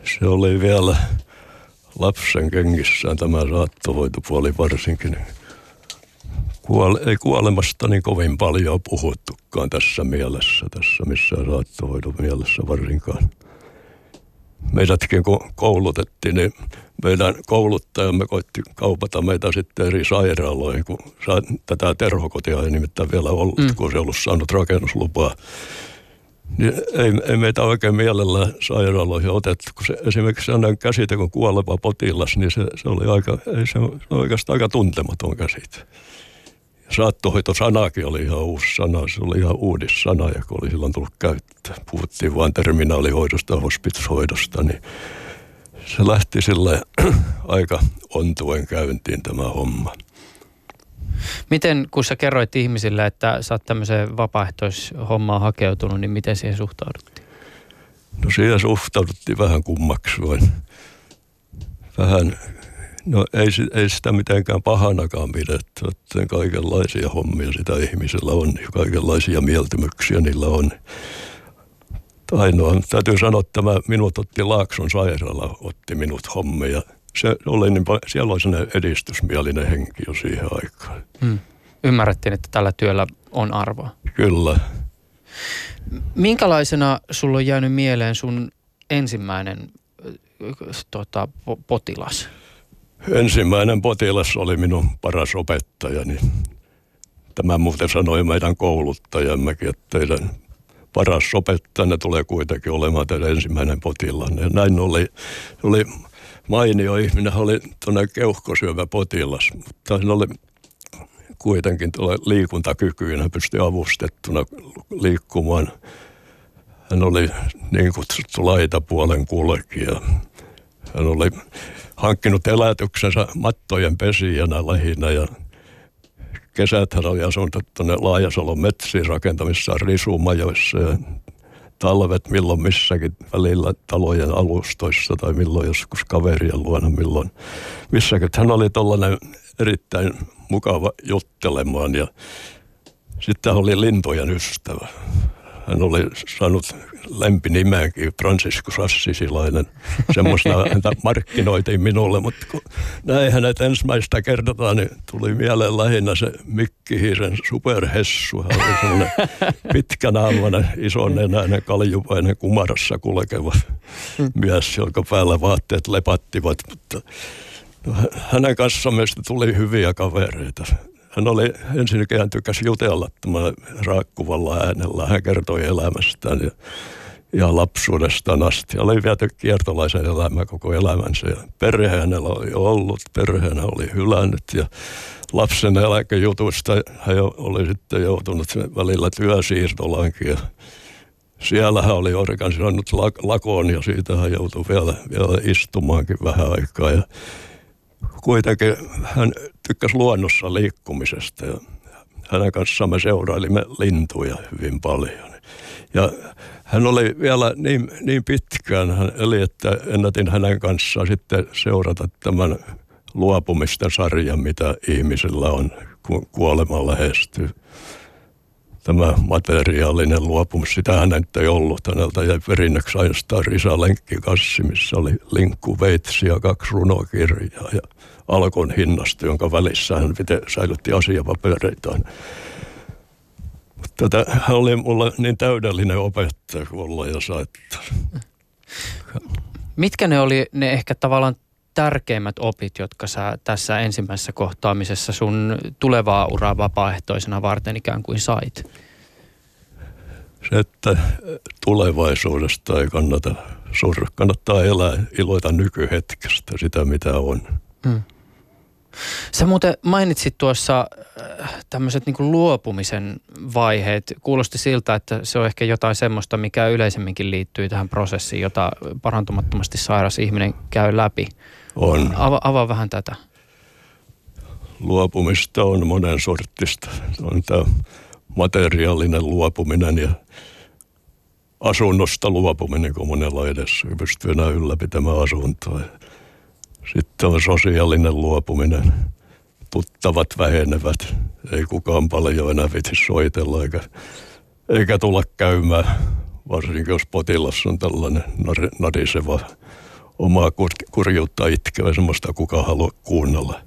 Se oli vielä lapsen kengissään tämä saattohoitopuoli varsinkin kuole, ei kuolemasta niin kovin paljon puhuttukaan tässä mielessä, tässä missä saattohoidon mielessä varsinkaan. Meidätkin kun koulutettiin, niin meidän kouluttajamme koitti kaupata meitä sitten eri sairaaloihin, kun tätä terhokotia ei nimittäin vielä ollut, mm. kun se ollut saanut rakennuslupaa. Niin ei, ei meitä oikein mielellä sairaaloihin otettu, kun se, esimerkiksi sellainen käsite kuin kuoleva potilas, niin se, se oli aika, ei se, se oikeastaan aika tuntematon käsite saattohoitosanakin oli ihan uusi sana, se oli ihan uudis sana, joka oli silloin tullut käyttää. Puhuttiin vain terminaalihoidosta, hospitshoidosta, niin se lähti sille *clears throat* aika ontuen käyntiin tämä homma. Miten, kun sä kerroit ihmisille, että sä oot tämmöiseen vapaaehtoishommaan hakeutunut, niin miten siihen suhtauduttiin? No siihen suhtauduttiin vähän kummaksuin. Vähän No ei, ei sitä mitenkään pahanakaan pidetty, että kaikenlaisia hommia sitä ihmisillä on kaikenlaisia mieltymyksiä niillä on. Ainoa, täytyy sanoa, että tämä minut otti Laakson sairaala, otti minut hommia. Se oli niin, siellä oli sellainen edistysmielinen henki jo siihen aikaan. Hmm. Ymmärrettiin, että tällä työllä on arvoa. Kyllä. Minkälaisena sulla on jäänyt mieleen sun ensimmäinen tota, potilas? Ensimmäinen potilas oli minun paras opettajani. Tämä muuten sanoi meidän kouluttajammekin, että teidän paras opettajanne tulee kuitenkin olemaan teidän ensimmäinen potilaan. Ja näin oli, oli mainio ihminen, oli tuonne keuhkosyövä potilas, mutta hän oli kuitenkin liikuntakykyinen, hän pystyi avustettuna liikkumaan. Hän oli niin kutsuttu laitapuolen kulkija. Hän oli hankkinut elätyksensä mattojen pesijänä lähinnä ja kesät hän oli asunut tuonne Laajasalon metsiin rakentamissa risumajoissa ja talvet milloin missäkin välillä talojen alustoissa tai milloin joskus kaverien luona, milloin missäkin. Hän oli tuollainen erittäin mukava juttelemaan ja sitten hän oli lintujen ystävä. Hän oli saanut lempinimeäkin, Franciscus Assisilainen. Semmoista *laughs* häntä markkinoitiin minulle, mutta kun näin hänet ensimmäistä kertaa, niin tuli mieleen lähinnä se Mikki Hiiren superhessu. Hän oli semmoinen *laughs* pitkänaamainen, nenäinen, kaljuvainen, kumarassa kulkeva mies, jonka päällä vaatteet lepattivat, mutta no, hänen kanssaan meistä tuli hyviä kavereita hän oli ensinnäkin tykäsi jutella tämän raakkuvalla äänellä. Hän kertoi elämästään ja, ja lapsuudestaan asti. Oli viety kiertolaisen elämä koko elämänsä ja perhe hänellä oli ollut, perheenä oli hylännyt ja lapsen eläkejutusta hän oli sitten joutunut välillä työsiirtolaankin ja siellä hän oli organisoinut lakoon ja siitä hän joutui vielä, vielä istumaankin vähän aikaa. Ja kuitenkin hän tykkäsi luonnossa liikkumisesta ja hänen kanssaan me seurailimme lintuja hyvin paljon. Ja hän oli vielä niin, niin pitkään, hän eli että ennätin hänen kanssaan sitten seurata tämän luopumisten sarjan, mitä ihmisillä on, kun kuolema lähestyy. Tämä materiaalinen luopumus, sitä hän ei ollut. Häneltä jäi perinnöksi ainoastaan Risa Lenkkikassi, missä oli linkku, veitsi ja kaksi runokirjaa ja alkon hinnasta, jonka välissä hän säilytti asiapapereitaan. Tätä, hän oli mulle niin täydellinen opettaja kuin ja saattaa. Mitkä ne oli ne ehkä tavallaan tärkeimmät opit, jotka sä tässä ensimmäisessä kohtaamisessa sun tulevaa uraa vapaaehtoisena varten ikään kuin sait? Se, että tulevaisuudesta ei kannata surra. Kannattaa elää, iloita nykyhetkestä, sitä mitä on. Hmm. Sä muuten mainitsit tuossa äh, tämmöiset niin luopumisen vaiheet. Kuulosti siltä, että se on ehkä jotain semmoista, mikä yleisemminkin liittyy tähän prosessiin, jota parantumattomasti sairas ihminen käy läpi. On. Ava, avaa vähän tätä. Luopumista on monen sortista. On tämä materiaalinen luopuminen ja asunnosta luopuminen, kun monella edessä pystyy enää ylläpitämään asuntoa. Sitten on sosiaalinen luopuminen. Tuttavat vähenevät. Ei kukaan paljon enää viti soitella eikä, eikä tulla käymään. Varsinkin jos potilas on tällainen nariseva omaa kurjuutta itkevä, semmoista kuka haluaa kuunnella.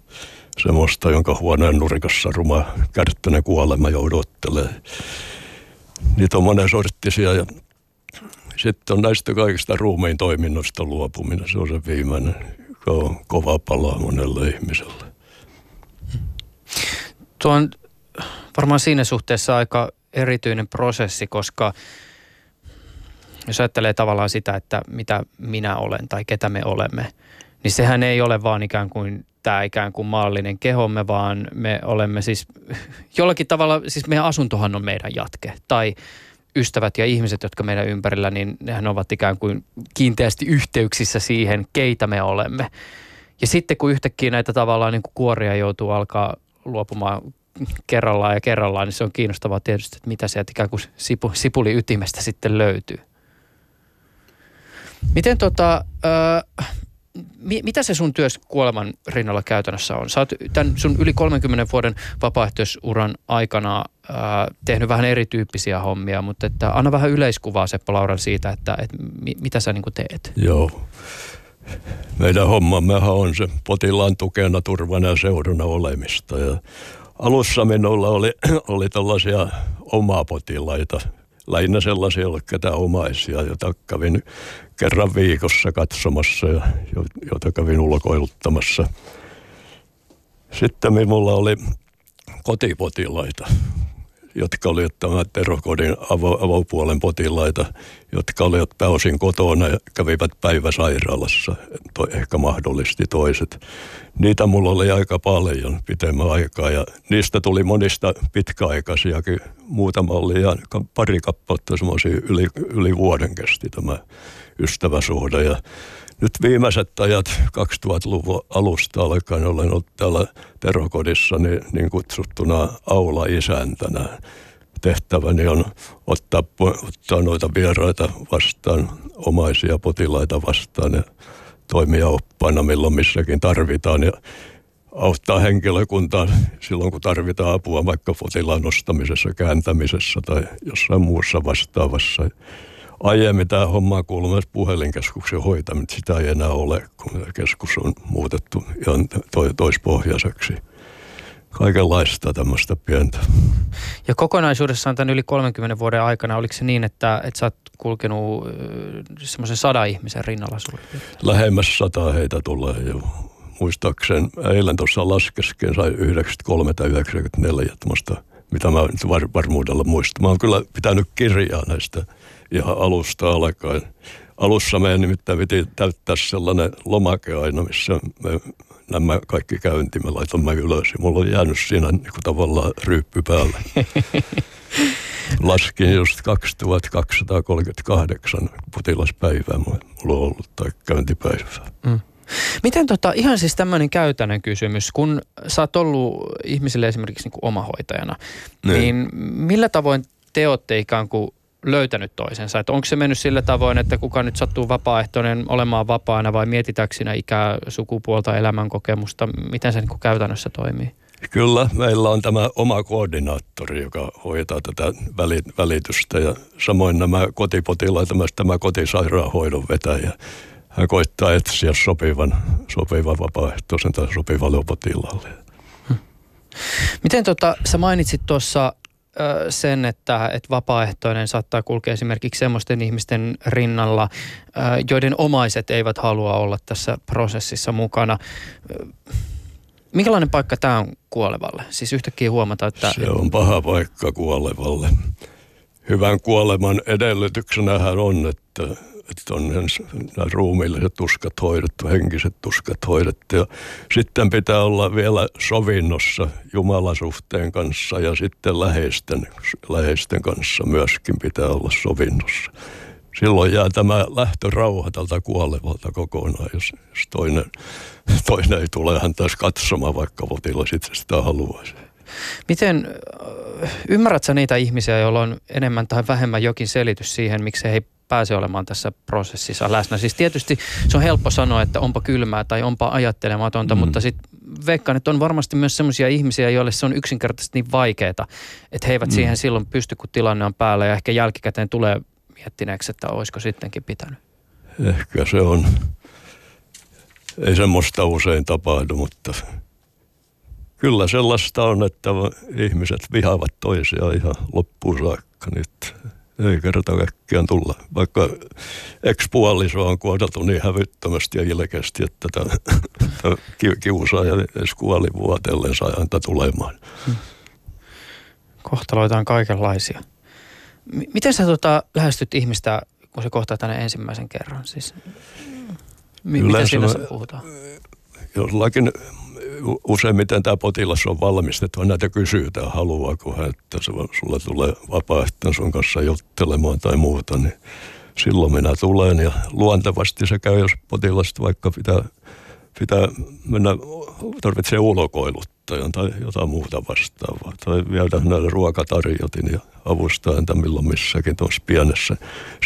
Semmoista, jonka huoneen nurikassa ruma kärttäinen kuolema jo odottelee. Niitä on monen sorttisia ja sitten on näistä kaikista ruumiin toiminnosta luopuminen. Se on se viimeinen on kova pala monelle ihmiselle. Tuo on varmaan siinä suhteessa aika erityinen prosessi, koska jos ajattelee tavallaan sitä, että mitä minä olen tai ketä me olemme, niin sehän ei ole vaan ikään kuin tämä ikään kuin maallinen kehomme, vaan me olemme siis *laughs* jollakin tavalla, siis meidän asuntohan on meidän jatke. Tai ystävät ja ihmiset, jotka meidän ympärillä, niin nehän ovat ikään kuin kiinteästi yhteyksissä siihen, keitä me olemme. Ja sitten kun yhtäkkiä näitä tavallaan niin kuin kuoria joutuu alkaa luopumaan kerrallaan ja kerrallaan, niin se on kiinnostavaa tietysti, että mitä sieltä ikään kuin sipu, sipuli ytimestä sitten löytyy. Miten tota, äh, mitä se sun työs kuoleman rinnalla käytännössä on? Sä oot tämän sun yli 30 vuoden vapaaehtoisuran aikana ää, tehnyt vähän erityyppisiä hommia, mutta että anna vähän yleiskuvaa Seppo Lauran siitä, että, että mi, mitä sä niin teet. Joo. Meidän hommammehan on se potilaan tukena, turvana ja seurana olemista. Ja alussa minulla oli, *clears throat* oli tällaisia omaa potilaita, lähinnä sellaisia, jotka omaisia, joita kävin kerran viikossa katsomassa ja joita kävin ulkoiluttamassa. Sitten minulla oli kotipotilaita, jotka olivat tämän terrokodin avo, avopuolen potilaita, jotka olivat pääosin kotona ja kävivät päiväsairaalassa, to, ehkä mahdollisesti toiset. Niitä mulla oli aika paljon pitemmän aikaa ja niistä tuli monista pitkäaikaisiakin. Muutama oli ihan pari kappaletta semmoisia yli, yli vuoden kesti tämä ystäväsuhde ja nyt viimeiset ajat 2000-luvun alusta alkaen olen ollut täällä terhokodissa niin, niin kutsuttuna aula-isäntänä. Tehtäväni on ottaa, ottaa noita vieraita vastaan, omaisia potilaita vastaan ja toimia oppaana milloin missäkin tarvitaan ja auttaa henkilökuntaa silloin, kun tarvitaan apua vaikka potilaan nostamisessa, kääntämisessä tai jossain muussa vastaavassa aiemmin tämä homma kuuluu myös puhelinkeskuksen hoitaminen. Sitä ei enää ole, kun keskus on muutettu ihan toispohjaiseksi. Kaikenlaista tämmöistä pientä. Ja kokonaisuudessaan tämän yli 30 vuoden aikana, oliko se niin, että, että sä oot kulkenut semmoisen sada ihmisen rinnalla sulle? Lähemmäs sata heitä tulee jo. Muistaakseni eilen tuossa laskesken sai 93 tai 94 mitä mä nyt var, varmuudella muistan. Mä oon kyllä pitänyt kirjaa näistä ihan alusta alkaen. Alussa meidän nimittäin piti täyttää sellainen lomake aina, missä me nämä kaikki käyntimme laitamme ylös. Ja mulla on jäänyt siinä niin kuin tavallaan ryyppy päälle. *laughs* Laskin just 2238 potilaspäivää mulla on ollut tai käyntipäivää. Mm. Miten tota, ihan siis tämmöinen käytännön kysymys, kun sä oot ollut ihmisille esimerkiksi niin kuin omahoitajana, niin. niin millä tavoin te olette ikään kuin löytänyt toisensa? Että onko se mennyt sillä tavoin, että kuka nyt sattuu vapaaehtoinen olemaan vapaana vai mietitäänkö siinä ikää, sukupuolta, elämänkokemusta? Miten se niin käytännössä toimii? Kyllä, meillä on tämä oma koordinaattori, joka hoitaa tätä välitystä ja samoin nämä kotipotilaat, myös tämä kotisairaanhoidon vetäjä. Hän koittaa etsiä sopivan, sopivan vapaaehtoisen tai sopivalle potilaalle. Hmm. Miten tota, sä mainitsit tuossa sen, että, että vapaaehtoinen saattaa kulkea esimerkiksi semmoisten ihmisten rinnalla, joiden omaiset eivät halua olla tässä prosessissa mukana. Minkälainen paikka tämä on kuolevalle? Siis yhtäkkiä huomata, että... Se on paha paikka kuolevalle. Hyvän kuoleman edellytyksenähän on, että, että on nämä ruumiilliset tuskat hoidettu, henkiset tuskat hoidettu. Ja sitten pitää olla vielä sovinnossa Jumalasuhteen kanssa ja sitten läheisten, läheisten kanssa myöskin pitää olla sovinnossa silloin jää tämä lähtörauha tältä kuolevalta kokonaan, jos, jos toinen, *laughs* toinen ei tule häntä katsomaan, vaikka potilas itse sitä haluaisi. Miten, ymmärrät sä niitä ihmisiä, joilla on enemmän tai vähemmän jokin selitys siihen, miksi he ei pääse olemaan tässä prosessissa läsnä? Siis tietysti se on helppo sanoa, että onpa kylmää tai onpa ajattelematonta, mm. mutta sitten veikkaan, että on varmasti myös sellaisia ihmisiä, joille se on yksinkertaisesti niin vaikeaa, että he eivät mm. siihen silloin pysty, kun tilanne on päällä ja ehkä jälkikäteen tulee miettineeksi, että olisiko sittenkin pitänyt? Ehkä se on. Ei semmoista usein tapahdu, mutta kyllä sellaista on, että ihmiset vihaavat toisiaan ihan loppuun saakka. Nyt ei kerta kaikkiaan tulla. Vaikka ekspuoliso on kohdeltu niin hävyttömästi ja ilkeästi, että tämä *laughs* kiusaaja edes kuoli vuotellen sai häntä tulemaan. Hmm. Kohtaloita on kaikenlaisia. Miten sä tota, lähestyt ihmistä, kun se kohtaa tänne ensimmäisen kerran? Siis, mi- mitä siinä puhutaan? Jollakin useimmiten tämä potilas on valmistettu, näitä kysytään, haluaako hän, että sulla tulee vapaaehtoinen sun kanssa juttelemaan tai muuta, niin silloin minä tulen ja luontevasti se käy, jos potilasta vaikka pitää, pitää mennä, tarvitsee ulkoiluttajan tai jotain muuta vastaavaa. Tai viedä näille ruokatarjotin ja avustaa häntä milloin missäkin tuossa pienessä.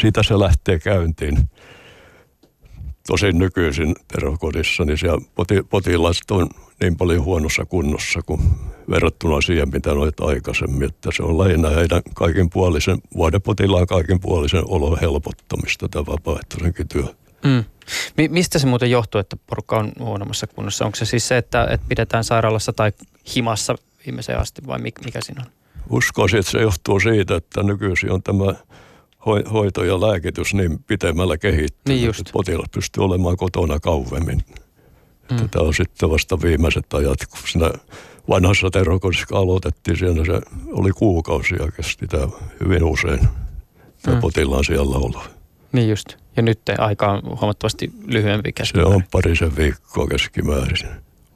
Siitä se lähtee käyntiin. Tosin nykyisin terhokodissa, niin siellä potilaat on niin paljon huonossa kunnossa kuin verrattuna siihen, mitä noit aikaisemmin. Että se on lähinnä heidän kaiken puolisen, vuodepotilaan kaiken puolisen olon helpottamista tämä vapaaehtoisenkin työ. Mm. Mistä se muuten johtuu, että porukka on huonommassa kunnossa? Onko se siis se, että, että pidetään sairaalassa tai himassa viimeiseen asti vai mikä siinä on? Uskoisin, että se johtuu siitä, että nykyisin on tämä hoito ja lääkitys niin pitemmällä kehittynyt, niin että potilas pystyy olemaan kotona kauemmin. Mm. Tämä on sitten vasta viimeiset ajat, kun siinä vanhassa terrokodissa aloitettiin, siellä se oli kuukausia kesti tämä hyvin usein, tämä mm. potilaan siellä ollut. Niin just. Ja nyt aika on huomattavasti lyhyempi keskimäärin. Se on parisen viikkoa keskimäärin.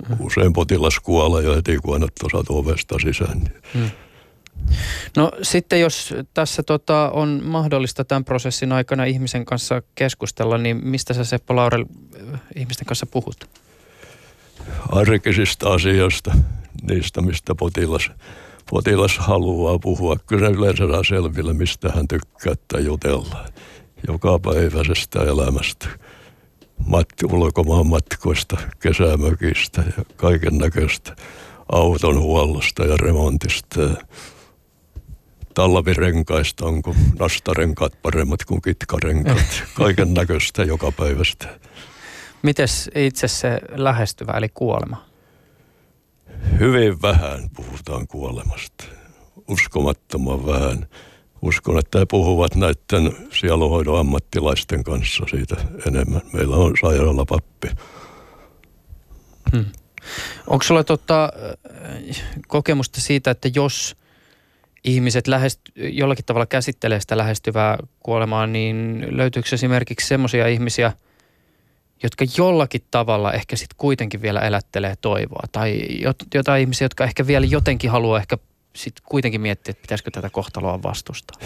Mm. Usein potilas kuolee jo heti, kun annat osat ovesta sisään. Mm. No sitten jos tässä tota, on mahdollista tämän prosessin aikana ihmisen kanssa keskustella, niin mistä sä Seppo Laurel ihmisten kanssa puhut? Arkisista asioista, niistä mistä potilas, potilas haluaa puhua. Kyllä yleensä saa selville, mistä hän tykkää tai jutella. Joka päiväisestä elämästä. Mat- ulkomaan matkoista, kesämökistä ja kaiken näköistä auton huollosta ja remontista talvirenkaista, onko nastarenkaat paremmat kuin kitkarenkaat, *laughs* kaiken näköistä joka päivästä. Mites itse se lähestyvä eli kuolema? Hyvin vähän puhutaan kuolemasta. Uskomattoman vähän. Uskon, että he puhuvat näiden sieluhoidon ammattilaisten kanssa siitä enemmän. Meillä on sairaalapappi. Hmm. Onko sulla tota, kokemusta siitä, että jos ihmiset lähest, jollakin tavalla käsittelee sitä lähestyvää kuolemaa, niin löytyykö esimerkiksi semmoisia ihmisiä, jotka jollakin tavalla ehkä sitten kuitenkin vielä elättelee toivoa? Tai jotain ihmisiä, jotka ehkä vielä jotenkin haluaa ehkä sitten kuitenkin miettiä, että pitäisikö tätä kohtaloa vastustaa?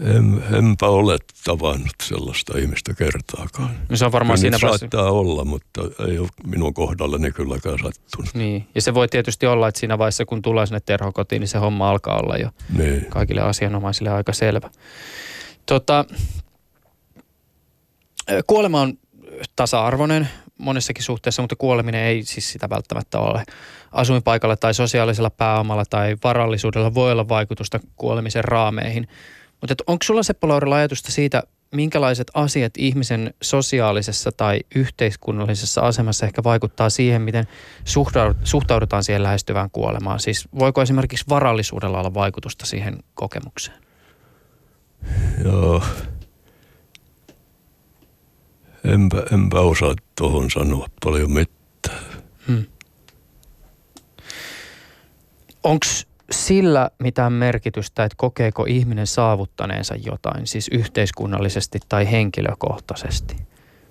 En, enpä ole tavannut sellaista ihmistä kertaakaan. No se on varmaan Kyllä siinä vaiheessa. saattaa olla, mutta ei ole minun kohdallani kylläkään sattunut. Niin. Ja se voi tietysti olla, että siinä vaiheessa kun tulee sinne terhokotiin, niin se homma alkaa olla jo Niin. kaikille asianomaisille aika selvä. Tota, kuolema on tasa-arvoinen monessakin suhteessa, mutta kuoleminen ei siis sitä välttämättä ole. Asuinpaikalla tai sosiaalisella pääomalla tai varallisuudella voi olla vaikutusta kuolemisen raameihin. Mutta onko sulla Seppo Laurilla ajatusta siitä, minkälaiset asiat ihmisen sosiaalisessa tai yhteiskunnallisessa asemassa ehkä vaikuttaa siihen, miten suhtau- suhtaudutaan siihen lähestyvään kuolemaan? Siis voiko esimerkiksi varallisuudella olla vaikutusta siihen kokemukseen? Joo. Enpä, enpä osaa tuohon sanoa paljon mitään. Onko sillä mitään merkitystä, että kokeeko ihminen saavuttaneensa jotain, siis yhteiskunnallisesti tai henkilökohtaisesti?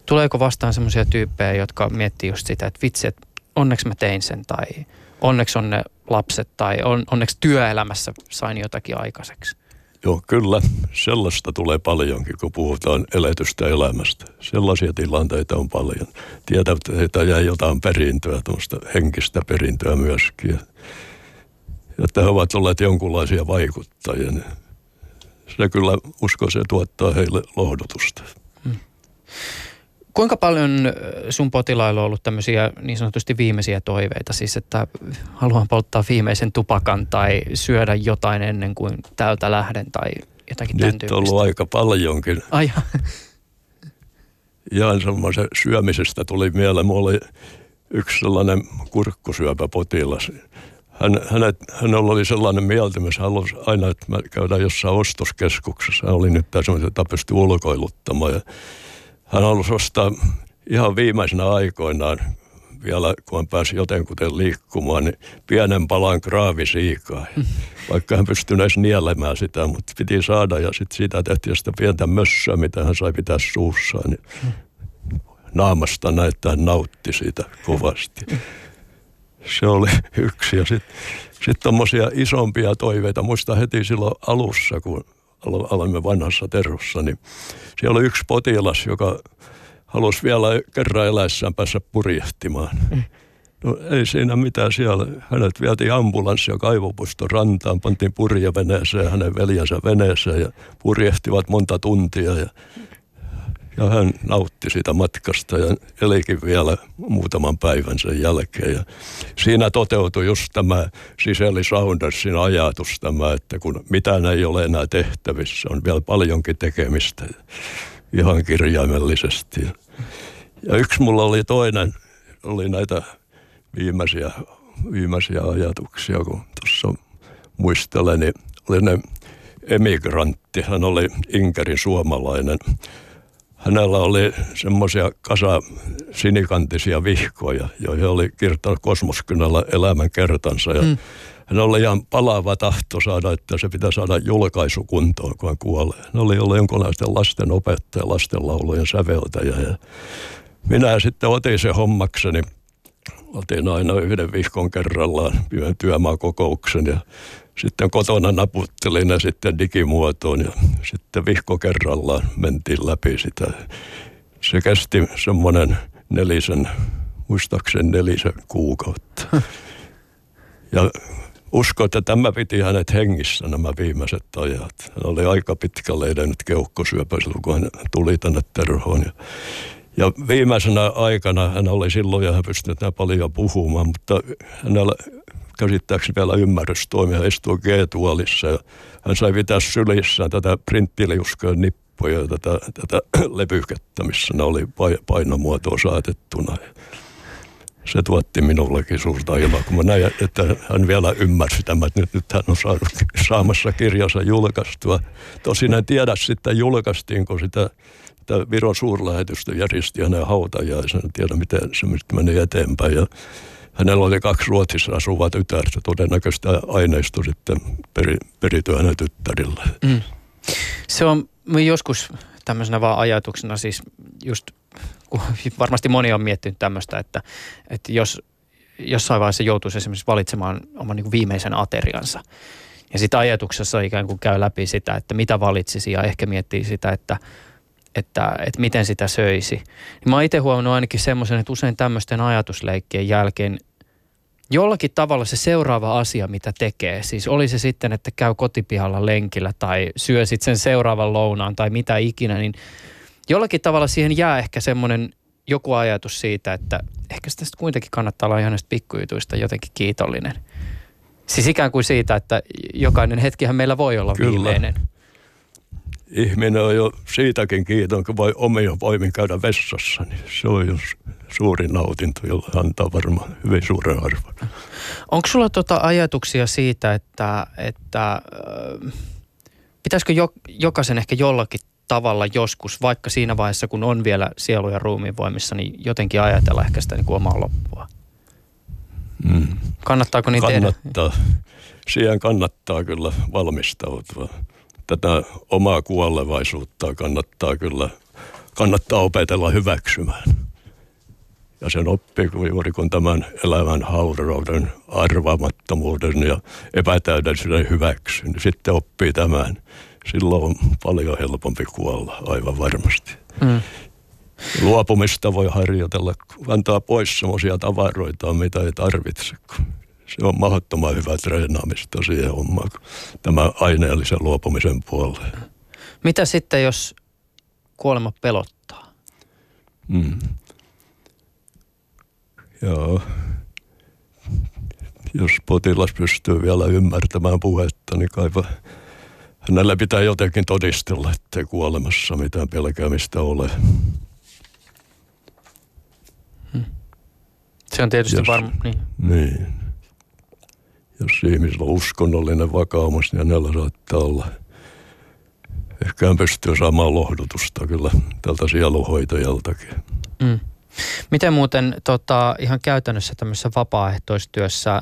Tuleeko vastaan semmoisia tyyppejä, jotka miettii just sitä, että vitsi, että onneksi mä tein sen tai onneksi on ne lapset tai on, onneksi työelämässä sain jotakin aikaiseksi? Joo, kyllä. Sellaista tulee paljonkin, kun puhutaan eletystä elämästä. Sellaisia tilanteita on paljon. Tietävät, että jäi jotain perintöä, tuosta henkistä perintöä myöskin. Että he ovat olleet jonkunlaisia vaikuttajia. niin Se kyllä, usko se tuottaa heille lohdutusta. Kuinka paljon sun potilailla on ollut tämmöisiä niin sanotusti viimeisiä toiveita, siis että haluan polttaa viimeisen tupakan tai syödä jotain ennen kuin täältä lähden tai jotakin tämän Nyt on ollut aika paljonkin. Ai, Ihan *laughs* semmoisen syömisestä tuli mieleen. Mulla oli yksi sellainen kurkkusyöpäpotilas. Hän, hänet, hänellä oli sellainen mieltymys, hän halusi aina, että me käydään jossain ostoskeskuksessa. Hän oli nyt semmoinen, jota pystyi ulkoiluttamaan. Ja hän halusi ostaa ihan viimeisenä aikoinaan, vielä kun hän pääsi jotenkuten liikkumaan, niin pienen palan kraavisiikaa. Vaikka hän pystyi edes nielemään sitä, mutta piti saada ja sitten siitä tehtiin sitä pientä mössöä, mitä hän sai pitää suussaan. Niin naamasta näyttää, nautti siitä kovasti. Se oli yksi. Ja sitten sit tommosia isompia toiveita. Muista heti silloin alussa, kun aloimme vanhassa terrossa, niin siellä oli yksi potilas, joka halusi vielä kerran eläessään päässä purjehtimaan. No ei siinä mitään siellä. Hänet vietiin ambulanssia kaivopuiston rantaan, pantiin purjeveneeseen hänen veljensä veneeseen ja purjehtivat monta tuntia. Ja, ja hän nautti siitä matkasta ja elikin vielä muutaman päivän sen jälkeen. Ja siinä toteutui just tämä Siseli Saundersin ajatus tämä, että kun mitään ei ole enää tehtävissä, on vielä paljonkin tekemistä ihan kirjaimellisesti. Ja yksi mulla oli toinen, oli näitä viimeisiä, viimeisiä ajatuksia, kun tuossa muistelen, niin oli ne emigrantti, hän oli Inkerin suomalainen. Hänellä oli semmoisia kasa sinikantisia vihkoja, joihin oli kirjoittanut kosmoskynällä elämän kertansa. Ja mm. Hän oli ihan palava tahto saada, että se pitää saada julkaisu kuntoon, kun hän kuolee. Hän oli ollut jonkunlaisten lasten opettaja, lastenlaulujen säveltäjä. Ja minä sitten otin se hommakseni. Otin aina yhden vihkon kerrallaan työmaakokouksen ja sitten kotona naputtelin ne sitten digimuotoon ja sitten vihko kerrallaan mentiin läpi sitä. Se kesti semmoinen nelisen, muistaakseni nelisen kuukautta. *laughs* Ja usko, että tämä piti hänet hengissä nämä viimeiset ajat. Hän oli aika pitkälle edennyt keuhkosyöpä silloin, kun hän tuli tänne terhoon. Ja, ja viimeisenä aikana hän oli silloin, ja hän pystyi paljon puhumaan, mutta hänellä käsittääkseni vielä ymmärrys toimia. Hän istui G-tuolissa ja hän sai pitää sylissään tätä printtiliuskojen nippuja ja tätä, tätä *clears throat* levykettä, missä ne oli painomuotoon saatettuna. Se tuotti minullekin suurta iloa, kun mä näin, että hän vielä ymmärsi tämän, että nyt, nyt hän on saanut, saamassa kirjansa julkaistua. Tosin en tiedä sitten julkaistiinko sitä, sitä Viron suurlähetystä järjesti hänen hautajaisen. En tiedä, miten se meni eteenpäin. Ja hänellä oli kaksi Ruotsissa asuvaa tytärtä. Todennäköisesti aineisto sitten peri, perityi hänen tyttärille. Mm. Se on joskus tämmöisenä vaan ajatuksena siis just, kun varmasti moni on miettinyt tämmöistä, että, että jos jossain vaiheessa joutuisi esimerkiksi valitsemaan oman niin viimeisen ateriansa, Ja sitten ajatuksessa ikään kuin käy läpi sitä, että mitä valitsisi ja ehkä miettii sitä, että, että, että miten sitä söisi. Niin mä oon itse huomannut ainakin semmoisen, että usein tämmöisten ajatusleikkien jälkeen jollakin tavalla se seuraava asia, mitä tekee, siis oli se sitten, että käy kotipihalla lenkillä tai syö sitten sen seuraavan lounaan tai mitä ikinä, niin jollakin tavalla siihen jää ehkä semmoinen joku ajatus siitä, että ehkä sitä sitten kuitenkin kannattaa olla ihan näistä pikkujutuista jotenkin kiitollinen. Siis ikään kuin siitä, että jokainen hetkihän meillä voi olla Kyllä. viimeinen. Ihminen on jo siitäkin kiiton, kun voi omia voimin käydä vessassa. Niin se on jo suuri nautinto, jolla antaa varmaan hyvin suuren arvon. Onko sulla tota ajatuksia siitä, että, että äh, pitäisikö jo, jokaisen ehkä jollakin tavalla joskus, vaikka siinä vaiheessa, kun on vielä sielu ja ruumiin voimissa, niin jotenkin ajatella ehkä sitä niin kuin omaa loppua? Mm. Kannattaako niin kannattaa. tehdä? Siihen kannattaa kyllä valmistautua. Tätä omaa kuolevaisuutta kannattaa kyllä, kannattaa opetella hyväksymään. Ja sen oppii juuri kun tämän elämän haurauden, arvaamattomuuden ja epätäydellisyyden hyväksy, niin sitten oppii tämän. Silloin on paljon helpompi kuolla, aivan varmasti. Mm. Luopumista voi harjoitella, antaa pois sellaisia tavaroita, mitä ei tarvitse. Se on mahdottoman hyvä treenaamista siihen hommaan, tämä aineellisen luopumisen puolelle. Mitä sitten, jos kuolema pelottaa? Mm. Joo. Jos potilas pystyy vielä ymmärtämään puhetta, niin kaipa hänellä pitää jotenkin todistella, ettei kuolemassa mitään pelkäämistä ole. Hmm. Se on tietysti varma. Niin. niin. Jos ihmisellä on uskonnollinen vakaumus, niin hänellä saattaa olla. Ehkä hän pystyy saamaan lohdutusta kyllä tältä sieluhoitajaltakin. Mm. Miten muuten tota, ihan käytännössä tämmöisessä vapaaehtoistyössä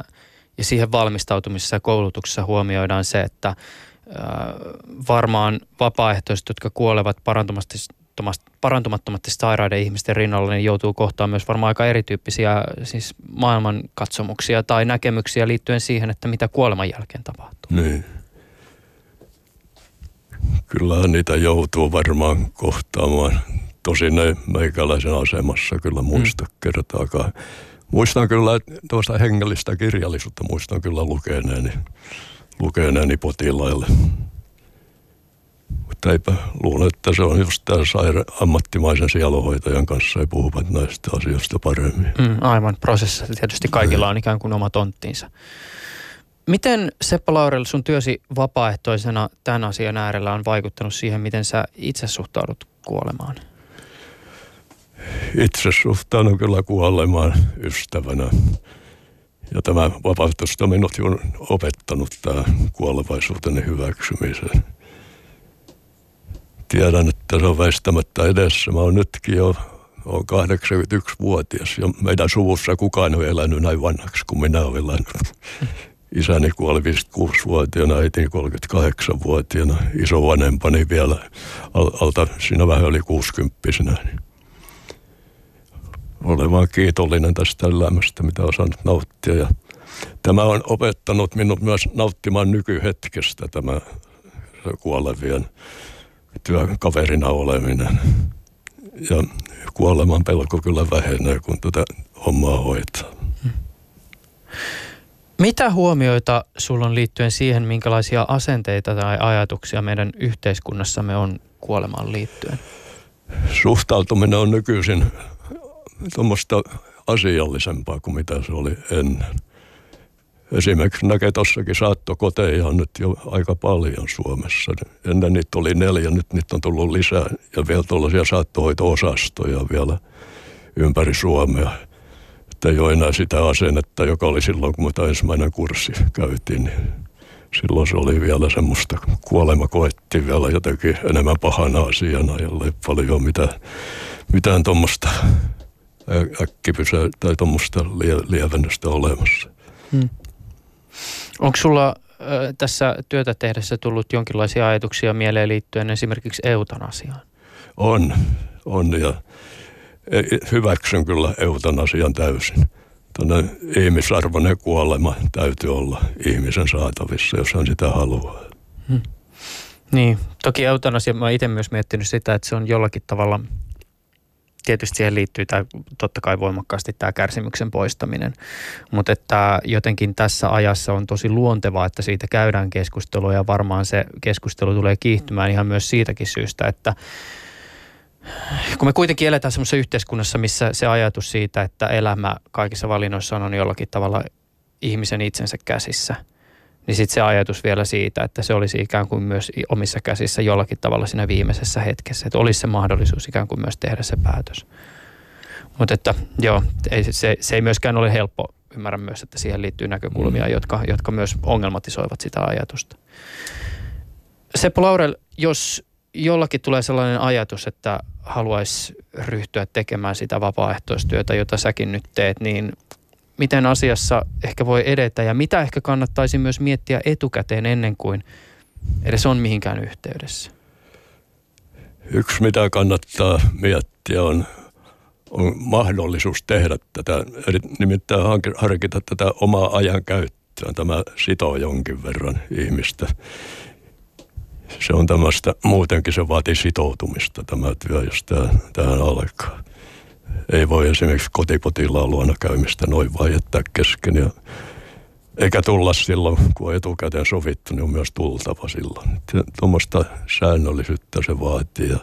ja siihen valmistautumisessa ja koulutuksessa huomioidaan se, että äh, varmaan vapaaehtoiset, jotka kuolevat parantumattomasti sairaiden ihmisten rinnalla, niin joutuu kohtaamaan myös varmaan aika erityyppisiä siis maailmankatsomuksia tai näkemyksiä liittyen siihen, että mitä kuoleman jälkeen tapahtuu. Niin. Kyllähän niitä joutuu varmaan kohtaamaan tosin ei meikäläisen asemassa kyllä muista mm. kertaakaan. Muistan kyllä tuosta hengellistä kirjallisuutta, muistan kyllä lukeneeni, lukeneeni potilaille. Mutta eipä luule, että se on just tämä saira- ammattimaisen sielohoitajan kanssa ei puhuvat näistä asioista paremmin. Mm, aivan, prosessissa tietysti kaikilla on ikään kuin oma tonttiinsa. Miten Seppo Laurel sun työsi vapaaehtoisena tämän asian äärellä on vaikuttanut siihen, miten sä itse suhtaudut kuolemaan? itse suhtaudun kyllä kuolemaan ystävänä. Ja tämä vapautusta on minut on opettanut tämä kuolevaisuuteni hyväksymisen. Tiedän, että se on väistämättä edessä. Mä oon nytkin jo olen 81-vuotias ja meidän suvussa kukaan ei elänyt näin vanhaksi kuin minä olen elänyt. *laughs* Isäni kuoli 56-vuotiaana, äitini 38-vuotiaana, isovanhempani vielä alta, siinä vähän yli 60 niin olen vaan kiitollinen tästä elämästä, mitä olen saanut nauttia. Ja tämä on opettanut minut myös nauttimaan nykyhetkestä tämä kuolevien työkaverina oleminen. Ja kuoleman pelko kyllä vähenee, kun tätä hommaa hoitaa. Mitä huomioita sulla on liittyen siihen, minkälaisia asenteita tai ajatuksia meidän yhteiskunnassamme on kuolemaan liittyen? Suhtautuminen on nykyisin tuommoista asiallisempaa kuin mitä se oli ennen. Esimerkiksi näkee tuossakin saattokoteja on nyt jo aika paljon Suomessa. Ennen niitä oli neljä, nyt niitä on tullut lisää ja vielä tuollaisia saattohoito-osastoja vielä ympäri Suomea. Että ei ole enää sitä asennetta, joka oli silloin, kun mitä ensimmäinen kurssi käytiin. Niin silloin se oli vielä semmoista, kuolema koettiin vielä jotenkin enemmän pahana asiana, jolle paljon mitään, mitään tuommoista äkkipysä tai tuommoista lievennystä olemassa. Hmm. Onko sulla äh, tässä työtä tehdessä tullut jonkinlaisia ajatuksia mieleen liittyen esimerkiksi eutanasiaan? On, on ja e, hyväksyn kyllä eutanasian täysin. tuonne ihmisarvoinen kuolema täytyy olla ihmisen saatavissa, jos hän sitä haluaa. Hmm. Niin, toki eutanasia, mä itse myös miettinyt sitä, että se on jollakin tavalla, tietysti siihen liittyy tämä, totta kai voimakkaasti tämä kärsimyksen poistaminen, mutta että jotenkin tässä ajassa on tosi luontevaa, että siitä käydään keskustelua ja varmaan se keskustelu tulee kiihtymään ihan myös siitäkin syystä, että kun me kuitenkin eletään semmoisessa yhteiskunnassa, missä se ajatus siitä, että elämä kaikissa valinnoissa on jollakin tavalla ihmisen itsensä käsissä, niin sitten se ajatus vielä siitä, että se olisi ikään kuin myös omissa käsissä jollakin tavalla siinä viimeisessä hetkessä, että olisi se mahdollisuus ikään kuin myös tehdä se päätös. Mutta että joo, ei, se, se ei myöskään ole helppo. Ymmärrän myös, että siihen liittyy näkökulmia, mm. jotka, jotka myös ongelmatisoivat sitä ajatusta. Seppo Laurel, jos jollakin tulee sellainen ajatus, että haluaisi ryhtyä tekemään sitä vapaaehtoistyötä, jota säkin nyt teet, niin miten asiassa ehkä voi edetä ja mitä ehkä kannattaisi myös miettiä etukäteen ennen kuin edes on mihinkään yhteydessä? Yksi, mitä kannattaa miettiä, on, on mahdollisuus tehdä tätä, nimittäin harkita tätä omaa ajan käyttöä. Tämä sitoo jonkin verran ihmistä se on tämmöistä, muutenkin se vaatii sitoutumista tämä työ, jos tämä, tähän alkaa. Ei voi esimerkiksi kotipotilaan luona käymistä noin vaan jättää kesken ja eikä tulla silloin, kun on etukäteen sovittu, niin on myös tultava silloin. Tuommoista säännöllisyyttä se vaatii ja,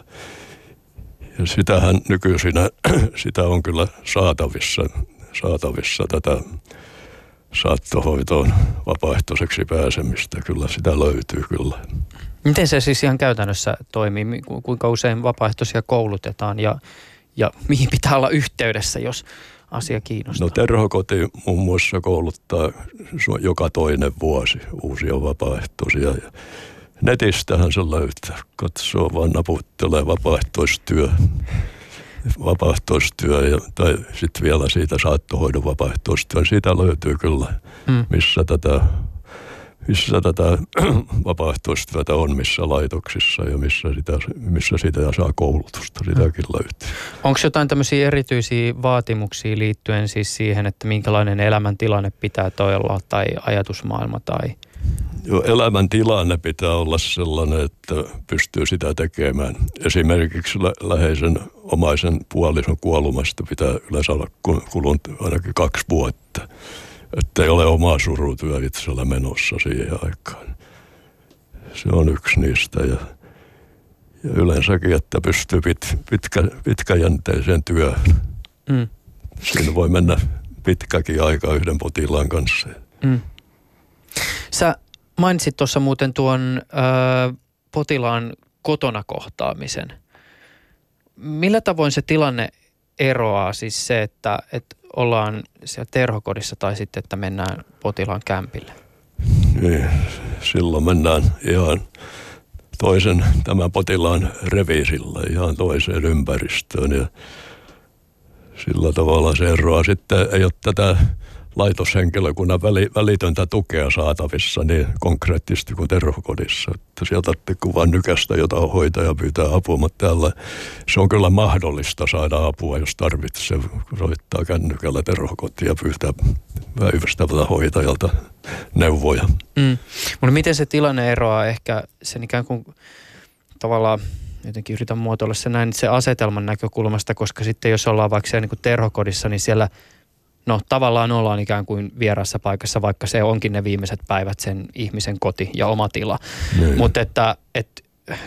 ja sitähän nykyisinä, *clears throat* sitä on kyllä saatavissa, saatavissa tätä saattohoitoon vapaaehtoiseksi pääsemistä. Kyllä sitä löytyy kyllä. Miten se siis ihan käytännössä toimii? Kuinka usein vapaaehtoisia koulutetaan ja, ja mihin pitää olla yhteydessä, jos asia kiinnostaa? No Terhokoti muun muassa kouluttaa joka toinen vuosi uusia vapaaehtoisia. Netistähän se löytää. Katsoo vaan naputtelee vapaaehtoistyö vapaaehtoistyö ja, tai sitten vielä siitä saattohoidon vapaaehtoistyö. Siitä löytyy kyllä, mm. missä tätä missä tätä *clears throat* vapaaehtoistyötä on, missä laitoksissa ja missä sitä, missä sitä saa koulutusta. Sitäkin mm. löytyy. Onko jotain tämmöisiä erityisiä vaatimuksia liittyen siis siihen, että minkälainen elämäntilanne pitää toi olla tai ajatusmaailma tai – Joo, elämäntilanne pitää olla sellainen, että pystyy sitä tekemään. Esimerkiksi lä- läheisen omaisen puolison kuolumasta pitää yleensä olla kulunut ainakin kaksi vuotta. Että ei ole omaa surutyö itsellä menossa siihen aikaan. Se on yksi niistä ja, ja yleensäkin, että pystyy pit, pitkä, pitkäjänteiseen työhön. Mm. Siinä voi mennä pitkäkin aika yhden potilaan kanssa. Mm. Sä mainitsit tuossa muuten tuon ö, potilaan kotona kohtaamisen. Millä tavoin se tilanne eroaa siis se, että, että ollaan siellä terhokodissa tai sitten, että mennään potilaan kämpille? Niin, silloin mennään ihan toisen tämän potilaan reviisillä, ihan toiseen ympäristöön ja sillä tavalla se eroaa. Sitten ei ole tätä laitoshenkilökunnan väli, välitöntä tukea saatavissa niin konkreettisesti kuin terhokodissa. Että sieltä kun vain nykästä jotain hoitaja pyytää apua, mutta täällä se on kyllä mahdollista saada apua, jos tarvitsee. Soittaa kännykällä terhokotiin ja pyytää päivystävältä hoitajalta neuvoja. Mm. Mutta miten se tilanne eroaa ehkä sen ikään kuin tavallaan jotenkin yritän muotoilla se näin se asetelman näkökulmasta, koska sitten jos ollaan vaikka siellä niin terhokodissa, niin siellä – no tavallaan ollaan ikään kuin vierassa paikassa, vaikka se onkin ne viimeiset päivät sen ihmisen koti ja oma tila. Niin. Mutta että, että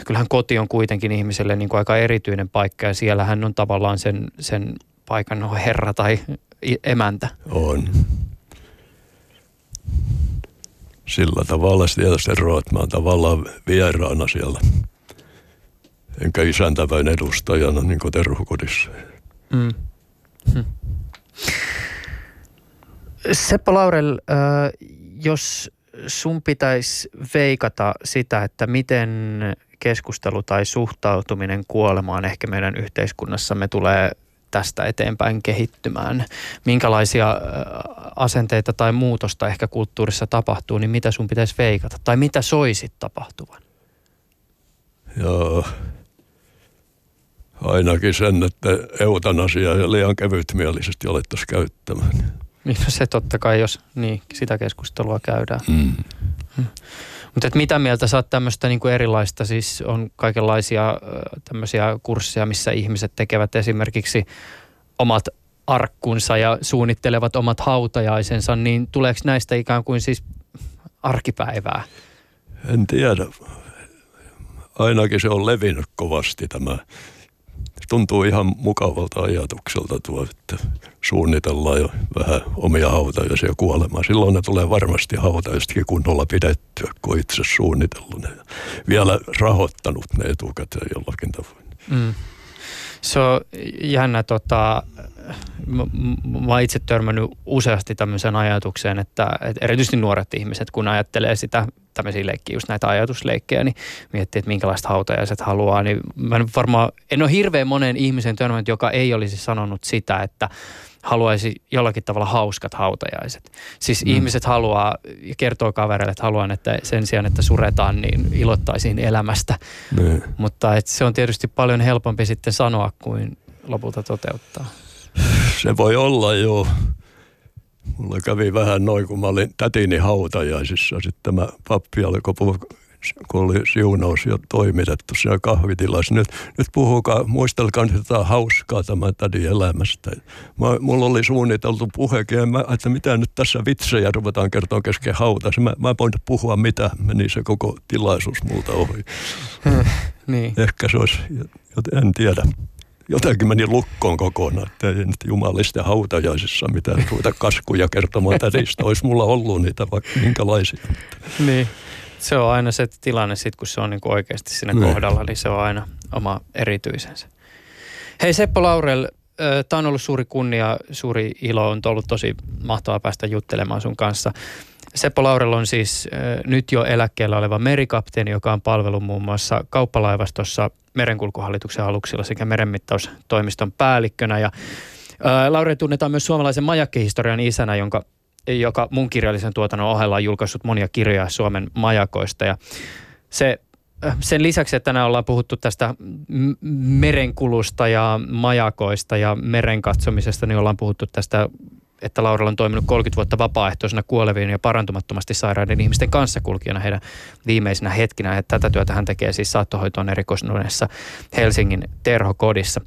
kyllähän koti on kuitenkin ihmiselle niin kuin aika erityinen paikka ja siellä hän on tavallaan sen, sen paikan no, herra tai emäntä. On. Sillä tavalla mä oon tavallaan vieraana siellä. Enkä isäntävän edustajana niin kuin terhukodissa. Mm. Hm. Seppo Laurel, jos sun pitäisi veikata sitä, että miten keskustelu tai suhtautuminen kuolemaan ehkä meidän yhteiskunnassamme tulee tästä eteenpäin kehittymään, minkälaisia asenteita tai muutosta ehkä kulttuurissa tapahtuu, niin mitä sun pitäisi veikata tai mitä soisit tapahtuvan? Joo, ainakin sen, että eutanasia liian kevytmielisesti alettaisiin käyttämään. Niin no se totta kai, jos niin, sitä keskustelua käydään. Mm. Mutta mitä mieltä sä oot tämmöistä niinku erilaista, siis on kaikenlaisia tämmöisiä kursseja, missä ihmiset tekevät esimerkiksi omat arkkunsa ja suunnittelevat omat hautajaisensa, niin tuleeko näistä ikään kuin siis arkipäivää? En tiedä. Ainakin se on levinnyt kovasti tämä. Tuntuu ihan mukavalta ajatukselta tuo, että suunnitellaan jo vähän omia hautajaisia kuolemaa. Silloin ne tulee varmasti hautajaisetkin kunnolla pidettyä, kun itse suunnitellut ne. Vielä rahoittanut ne etukäteen jollakin tavoin. Mm. Se on jännä, tota, mä, oon itse törmännyt useasti tämmöiseen ajatukseen, että, että erityisesti nuoret ihmiset, kun ajattelee sitä tämmöisiä leikkiä, just näitä ajatusleikkejä, niin miettii, että minkälaista hautajaiset haluaa, niin mä en varmaan, en ole hirveän monen ihmisen törmännyt, joka ei olisi sanonut sitä, että haluaisi jollakin tavalla hauskat hautajaiset. Siis mm. ihmiset haluaa ja kertoo kavereille, että haluan, että sen sijaan, että suretaan, niin ilottaisiin elämästä. Mm. Mutta et se on tietysti paljon helpompi sitten sanoa kuin lopulta toteuttaa. Se voi olla jo. Mulla kävi vähän noin, kun mä olin tätini hautajaisissa. Sitten tämä pappi alkoi puhua kun oli siunaus jo toimitettu siinä kahvitilassa. Nyt, nyt puhukaa, muistelkaa nyt jotain hauskaa tämän tädin elämästä. Mä, mulla oli suunniteltu puhekin, mä, että mitä nyt tässä vitsejä ruvetaan kertoa kesken hauta. Mä, mä voin puhua mitä, meni se koko tilaisuus multa ohi. *laughs* niin. Ehkä se olisi, en tiedä jotenkin meni lukkoon kokonaan, että ei nyt jumalisten hautajaisissa mitään ruveta kaskuja kertomaan tädistä. Olisi mulla ollut niitä vaikka minkälaisia. Niin se on aina se tilanne sit, kun se on niinku oikeasti siinä ne. kohdalla, niin se on aina oma erityisensä. Hei Seppo Laurel, tämä on ollut suuri kunnia, suuri ilo, on ollut tosi mahtavaa päästä juttelemaan sun kanssa. Seppo Laurel on siis nyt jo eläkkeellä oleva merikapteeni, joka on palvellut muun muassa kauppalaivastossa merenkulkuhallituksen aluksilla sekä merenmittaustoimiston päällikkönä. Ja Laurel tunnetaan myös suomalaisen majakkihistorian isänä, jonka joka mun kirjallisen tuotannon ohella on julkaissut monia kirjoja Suomen majakoista. Ja se, äh, sen lisäksi, että tänään ollaan puhuttu tästä merenkulusta ja majakoista ja meren katsomisesta, niin ollaan puhuttu tästä että Laurella on toiminut 30 vuotta vapaaehtoisena kuolevien ja parantumattomasti sairaiden ihmisten kanssakulkijana heidän viimeisinä hetkinä. Että tätä työtä hän tekee siis saattohoitoon erikoistunneessa Helsingin terhokodissa.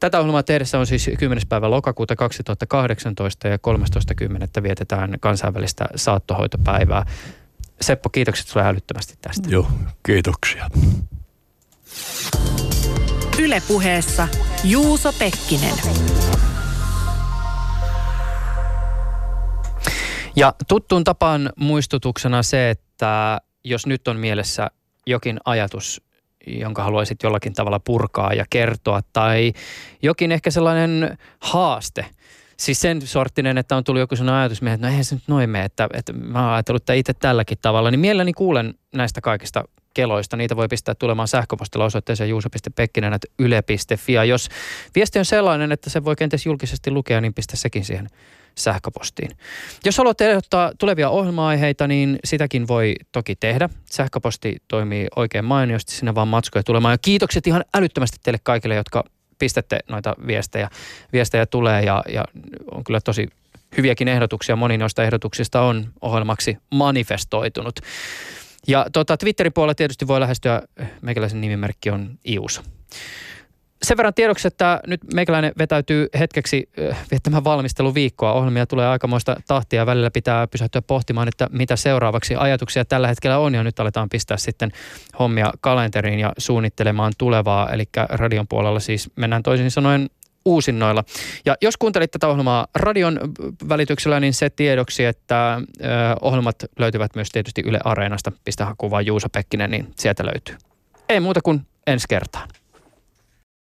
Tätä ohjelmaa tehdessä on siis 10. päivä lokakuuta 2018 ja 13.10. vietetään kansainvälistä saattohoitopäivää. Seppo, kiitokset sinulle älyttömästi tästä. Joo, kiitoksia. Ylepuheessa Juuso Pekkinen. Ja tuttuun tapaan muistutuksena se, että jos nyt on mielessä jokin ajatus, jonka haluaisit jollakin tavalla purkaa ja kertoa, tai jokin ehkä sellainen haaste, siis sen sorttinen, että on tullut joku sellainen ajatus, että no eihän se nyt noin mene, että, että mä oon ajatellut että itse tälläkin tavalla, niin mielelläni kuulen näistä kaikista keloista. Niitä voi pistää tulemaan sähköpostilla osoitteeseen juuso.pekkinen.yle.fi. Ja jos viesti on sellainen, että se voi kenties julkisesti lukea, niin pistä sekin siihen sähköpostiin. Jos haluatte ehdottaa tulevia ohjelma-aiheita, niin sitäkin voi toki tehdä. Sähköposti toimii oikein mainiosti, sinne vaan matskoja tulemaan. Ja kiitokset ihan älyttömästi teille kaikille, jotka pistätte noita viestejä. Viestejä tulee ja, ja on kyllä tosi hyviäkin ehdotuksia. Moni noista ehdotuksista on ohjelmaksi manifestoitunut. Ja tota, Twitterin puolella tietysti voi lähestyä, meikäläisen nimimerkki on Ius sen verran tiedoksi, että nyt meikäläinen vetäytyy hetkeksi viettämään valmisteluviikkoa. Ohjelmia tulee aikamoista tahtia ja välillä pitää pysähtyä pohtimaan, että mitä seuraavaksi ajatuksia tällä hetkellä on. Ja nyt aletaan pistää sitten hommia kalenteriin ja suunnittelemaan tulevaa. Eli radion puolella siis mennään toisin sanoen uusinnoilla. Ja jos kuuntelit tätä ohjelmaa radion välityksellä, niin se tiedoksi, että ohjelmat löytyvät myös tietysti Yle Areenasta. Pistä hakuun vaan Juuso Pekkinen, niin sieltä löytyy. Ei muuta kuin ensi kertaan.